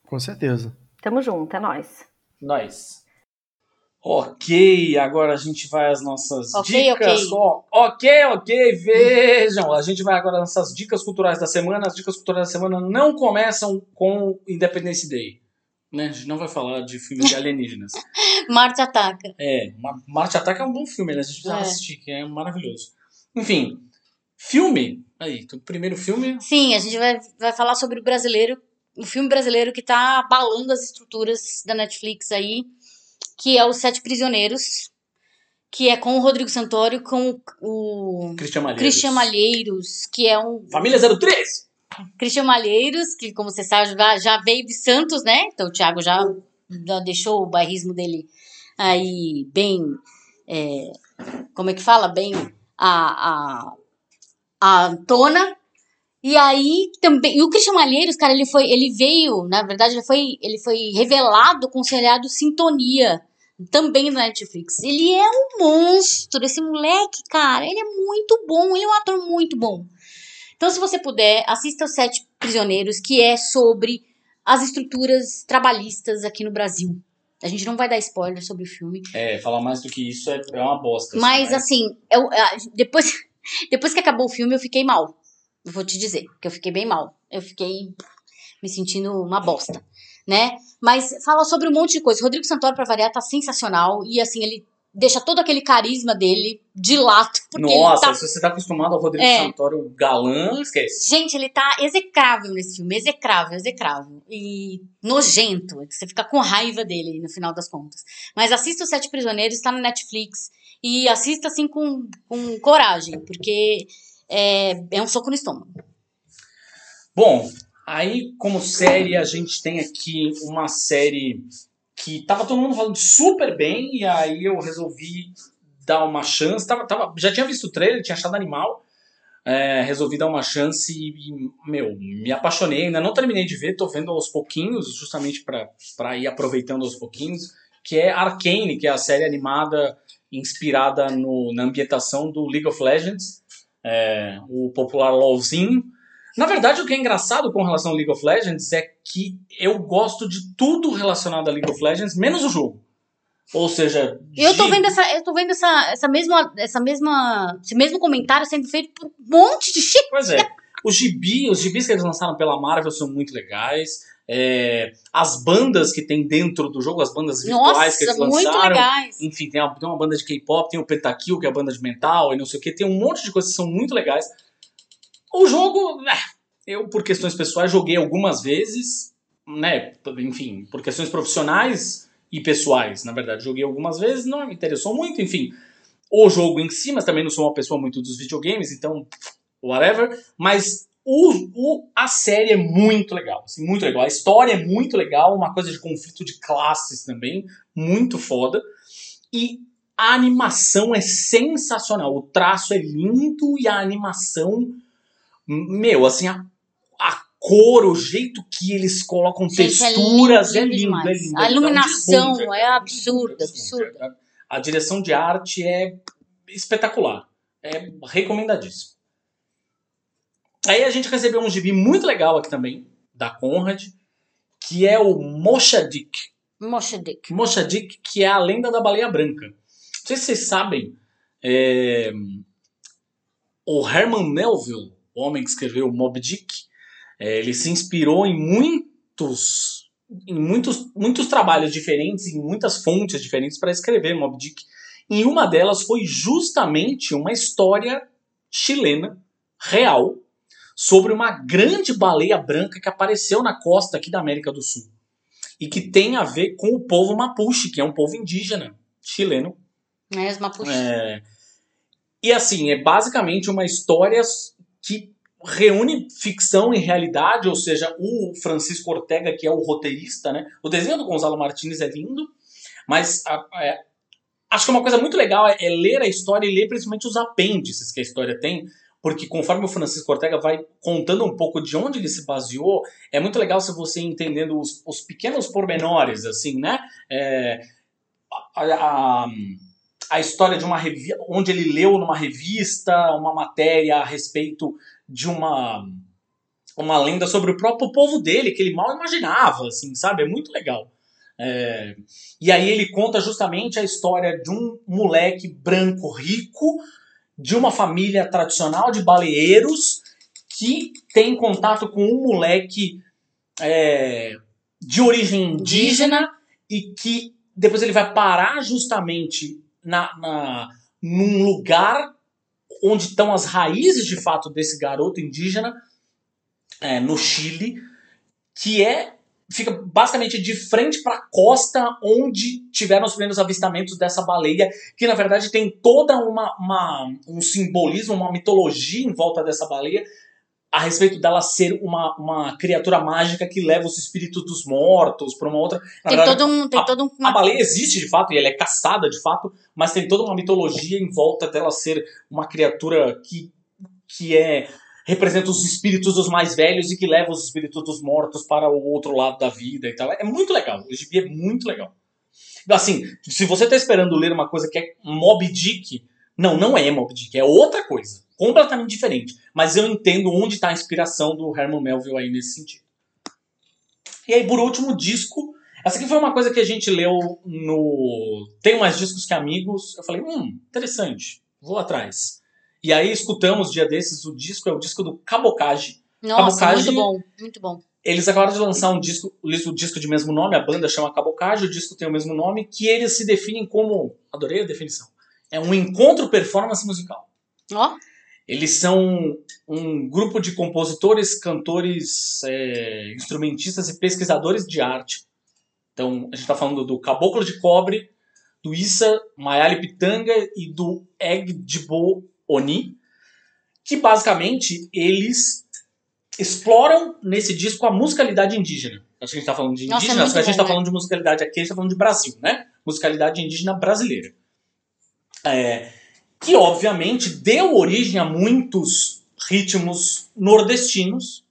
Com certeza. Tamo junto, é nóis. Nós. Ok, agora a gente vai às nossas okay, dicas. Okay. Oh, ok, ok, vejam. A gente vai agora nas nossas dicas culturais da semana. As dicas culturais da semana não começam com Independence Day né? A gente não vai falar de filmes de alienígenas. Marte Ataca. É, Marte Ataca é um bom filme, né? A gente precisa é. assistir, que é maravilhoso. Enfim, filme. Aí, o primeiro filme. Sim, a gente vai, vai falar sobre o brasileiro, o filme brasileiro que tá abalando as estruturas da Netflix aí, que é Os Sete Prisioneiros, que é com o Rodrigo Santoro, com o Christian Malheiros, Christian Malheiros que é um... Família 03! Cristian Malheiros, que como você sabe já, já veio de Santos, né? Então o Thiago já, já deixou o bairrismo dele aí bem, é, como é que fala? Bem a, a, a tona. E aí também, e o Christian Malheiros, cara, ele foi, ele veio, na verdade, ele foi, ele foi revelado com o seriado Sintonia, também na Netflix. Ele é um monstro, esse moleque, cara, ele é muito bom, ele é um ator muito bom. Então, se você puder, assista os Sete Prisioneiros, que é sobre as estruturas trabalhistas aqui no Brasil. A gente não vai dar spoiler sobre o filme. É, falar mais do que isso é, é uma bosta. Assim, mas, assim, eu, depois, depois que acabou o filme, eu fiquei mal. Vou te dizer, que eu fiquei bem mal. Eu fiquei me sentindo uma bosta, né? Mas fala sobre um monte de coisa. Rodrigo Santoro, pra variar, tá sensacional. E, assim, ele deixa todo aquele carisma dele de lado. Nossa, tá... se você tá acostumado ao Rodrigo é. Santoro galã, esquece. Gente, ele tá execrável nesse filme, execrável, execrável. E nojento, você fica com raiva dele no final das contas. Mas assista Os Sete Prisioneiros, tá no Netflix. E assista assim com, com coragem, porque é, é um soco no estômago. Bom, Aí, como série, a gente tem aqui uma série que tava todo mundo falando super bem, e aí eu resolvi dar uma chance. Tava, tava, já tinha visto o trailer, tinha achado animal. É, resolvi dar uma chance e, meu, me apaixonei. Ainda não terminei de ver, tô vendo aos pouquinhos, justamente para ir aproveitando aos pouquinhos. Que é Arcane, que é a série animada inspirada no, na ambientação do League of Legends, é, o popular LoLzinho. Na verdade, o que é engraçado com relação ao League of Legends é que eu gosto de tudo relacionado a League of Legends, menos o jogo. Ou seja, Eu tô de- vendo essa, eu tô vendo essa, essa mesma, essa mesma, esse mesmo comentário sendo feito por um monte de shit. Pois é. Os gibi, os gibis que eles lançaram pela Marvel são muito legais. É, as bandas que tem dentro do jogo, as bandas virtuais que eles Nossa, muito lançaram. legais. Enfim, tem uma, tem uma banda de K-pop, tem o Pentakill, que é a banda de metal, e não sei o que. Tem um monte de coisas que são muito legais. O jogo, é, eu, por questões pessoais, joguei algumas vezes, né? Enfim, por questões profissionais e pessoais, na verdade, joguei algumas vezes, não me interessou muito, enfim. O jogo em si, mas também não sou uma pessoa muito dos videogames, então, whatever. Mas o, o, a série é muito legal, assim, muito legal. A história é muito legal, uma coisa de conflito de classes também, muito foda. E a animação é sensacional. O traço é lindo e a animação, meu, assim, a, a cor, o jeito que eles colocam Gente, é texturas, é lindo lindo, é demais. lindo. A é lindo. iluminação desbunde, é absurda, desbunde. absurda. A direção de arte é espetacular. É recomendadíssimo. Aí a gente recebeu um gibi muito legal aqui também, da Conrad, que é o Moshadik. Moshadek. Moshadik, que é a lenda da baleia branca. Não sei se vocês sabem, é, o Herman Melville, homem que escreveu Moby Dick, é, ele se inspirou em muitos, em muitos, muitos trabalhos diferentes, em muitas fontes diferentes para escrever Moby Dick. E uma delas foi justamente uma história chilena, real, sobre uma grande baleia branca que apareceu na costa aqui da América do Sul. E que tem a ver com o povo Mapuche, que é um povo indígena chileno. Os Mapuche. É, e assim, é basicamente uma história que reúne ficção e realidade, ou seja, o Francisco Ortega, que é o roteirista, né? O desenho do Gonzalo Martins é lindo, mas a- é, acho que uma coisa muito legal é, é ler a história e ler principalmente os apêndices que a história tem, porque conforme o Francisco Ortega vai contando um pouco de onde ele se baseou, é muito legal se você entendendo os, os pequenos pormenores, assim, né? É, a- a história de uma revista, onde ele leu numa revista uma matéria a respeito de uma uma lenda sobre o próprio povo dele que ele mal imaginava, assim, sabe? É muito legal. É, e aí ele conta justamente a história de um moleque branco rico de uma família tradicional de baleeiros que tem contato com um moleque é, de origem indígena e que depois ele vai parar justamente na, na, num lugar onde estão as raízes de fato desse garoto indígena é, no Chile, que é fica basicamente de frente para a costa onde tiveram os primeiros avistamentos dessa baleia, que na verdade tem toda uma, uma um simbolismo, uma mitologia em volta dessa baleia a respeito dela ser uma, uma criatura mágica que leva os espíritos dos mortos para uma outra. Na Tem verdade, todo um. Tem todo um a baleia existe de fato e ela é caçada de fato, mas tem toda uma mitologia em volta dela ser uma criatura que, que é representa os espíritos dos mais velhos e que leva os espíritos dos mortos para o outro lado da vida e tal. É muito legal. O gibi é muito legal. Assim, se você está esperando ler uma coisa que é Moby Dick, não, não é Moby Dick, é outra coisa, completamente diferente. Mas eu entendo onde está a inspiração do Herman Melville aí nesse sentido. E aí, por último, disco essa aqui foi uma coisa que a gente leu no Tenho Mais Discos Que Amigos. Eu falei, hum, interessante, vou atrás. E aí escutamos dia desses, o disco é o disco do Cabocage. Nossa, Cabocage- muito bom, muito bom. Eles acabaram de lançar um disco, o disco de mesmo nome, a banda chama Cabocage, o disco tem o mesmo nome, que eles se definem como, adorei a definição, é um encontro performance musical. Ó, Eles são um grupo de compositores, cantores, é, instrumentistas e pesquisadores de arte. Então, a gente está falando do Caboclo de Cobre, do Issa Mayali Pitanga e do Egdibo Oni, que basicamente eles exploram nesse disco a musicalidade indígena. Acho que a gente tá falando de Nossa, é indígena, só que a gente bom, tá falando de musicalidade aqui, a gente tá falando de Brasil, né? Musicalidade indígena brasileira. É, que, obviamente, deu origem a muitos ritmos nordestinos.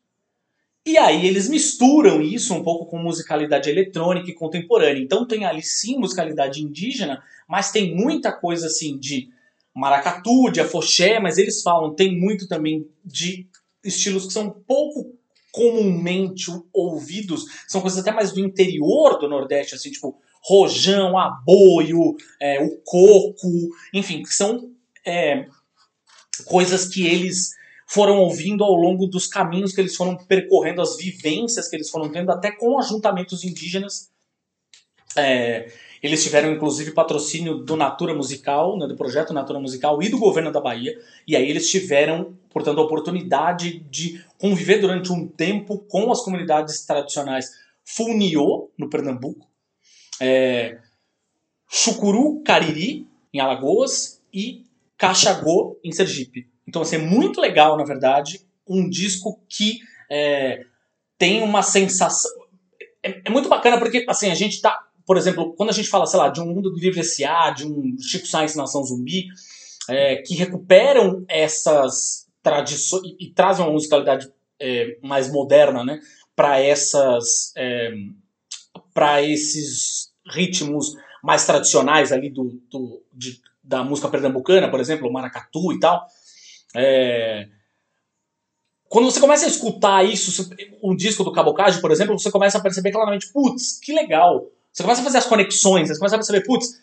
E aí eles misturam isso um pouco com musicalidade eletrônica e contemporânea. Então tem ali sim musicalidade indígena, mas tem muita coisa assim de maracatu, de afoxé, mas eles falam, tem muito também de estilos que são pouco comumente ouvidos, são coisas até mais do interior do Nordeste, assim, tipo rojão, aboio, é, o coco, enfim, que são é, coisas que eles foram ouvindo ao longo dos caminhos que eles foram percorrendo, as vivências que eles foram tendo, até com ajuntamentos indígenas. É, eles tiveram, inclusive, patrocínio do Natura Musical, né, do projeto Natura Musical e do governo da Bahia. E aí eles tiveram, portanto, a oportunidade de conviver durante um tempo com as comunidades tradicionais Funiô, no Pernambuco, é, Chucuru Cariri, em Alagoas, e Caxagô, em Sergipe. Então, assim, é muito legal, na verdade, um disco que é, tem uma sensação. É, é, muito bacana porque, assim, a gente tá. Por exemplo, quando a gente fala, sei lá, de um mundo do livre S.A., de um Chico Science Nação Zumbi, é, que recuperam essas tradições e, e trazem uma musicalidade é, mais moderna, né, para essas. É, para esses ritmos mais tradicionais ali do, do de, da música pernambucana, por exemplo, o maracatu e tal. É... Quando você começa a escutar isso, um disco do Cabocage, por exemplo, você começa a perceber claramente, putz, que legal. Você começa a fazer as conexões, você começa a perceber, putz,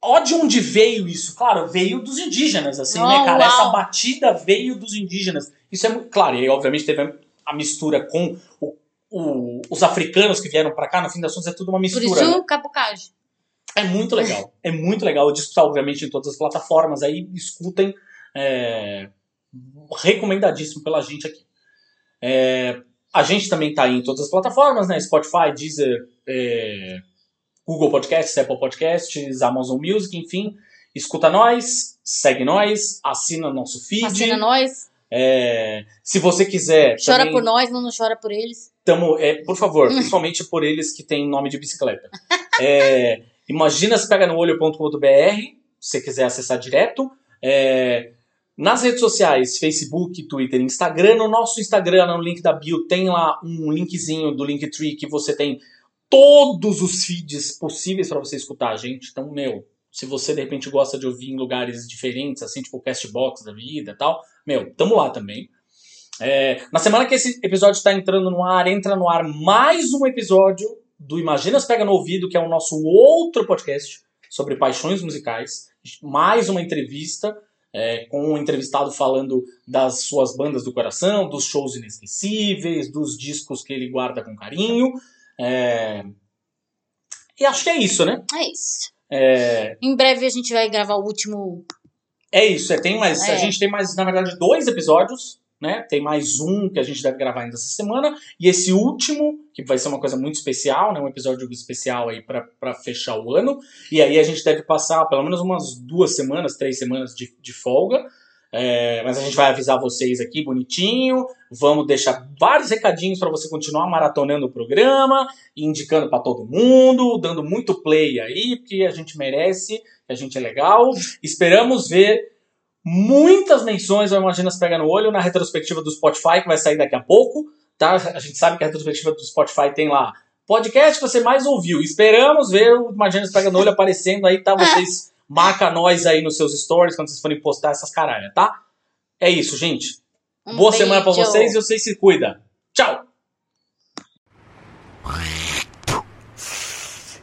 ó de onde veio isso? Claro, veio dos indígenas, assim, Oh, né, cara? uau. Essa batida veio dos indígenas. Isso é muito claro. E aí, obviamente, teve a mistura com o- o- os africanos que vieram pra cá. No fim das contas, é tudo uma Por mistura. isso, né? É muito legal. É muito legal. O disco está, obviamente, em todas as plataformas. Aí escutem. É, recomendadíssimo pela gente aqui. É, a gente também está em todas as plataformas, né? Spotify, Deezer, é, Google Podcasts, Apple Podcasts, Amazon Music, enfim. Escuta nós, segue nós, assina nosso feed. Assina nós, É, se você quiser. chora também- por nós, não, não chora por eles. Tamo, é, por favor, principalmente por eles que têm nome de bicicleta. É, imagina se pega no olho.com.br, se você quiser acessar direto. É, nas redes sociais, Facebook, Twitter, Instagram. No nosso Instagram, no link da bio, tem lá um linkzinho do Linktree que você tem todos os feeds possíveis para você escutar gente. Então, meu, se você de repente gosta de ouvir em lugares diferentes, assim, tipo o Castbox da vida tal, meu, tamo lá também. É, na semana que esse episódio está entrando no ar, entra no ar mais um episódio do Imaginas Pega no Ouvido, que é o nosso outro podcast sobre paixões musicais. Mais uma entrevista é, com um entrevistado falando das suas bandas do coração, dos shows inesquecíveis, dos discos que ele guarda com carinho. É, E acho que é isso, né? É isso. É, Em breve a gente vai gravar o último. É isso, é, tem mais. A É. gente tem mais, na verdade, dois episódios, né? Tem mais um que a gente deve gravar ainda essa semana. E esse último, que vai ser uma coisa muito especial, né? Um episódio especial aí pra, pra fechar o ano. E aí a gente deve passar pelo menos umas duas semanas, três semanas de, de folga. É, mas a gente vai avisar vocês aqui bonitinho. Vamos deixar vários recadinhos para você continuar maratonando o programa, indicando para todo mundo, dando muito play aí, porque a gente merece, a gente é legal. Esperamos ver muitas menções ao Imaginas Pega no Olho na retrospectiva do Spotify, que vai sair daqui a pouco. Tá? A gente sabe que a retrospectiva do Spotify tem lá podcast que você mais ouviu. Esperamos ver o Imaginas Pega no Olho aparecendo aí, tá? Vocês marca nós aí nos seus stories quando vocês forem postar essas caralhas, tá? É isso, gente. Um Boa semana pra beijo. vocês e vocês se cuidam. Tchau!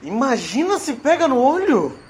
Imagina se pega no olho!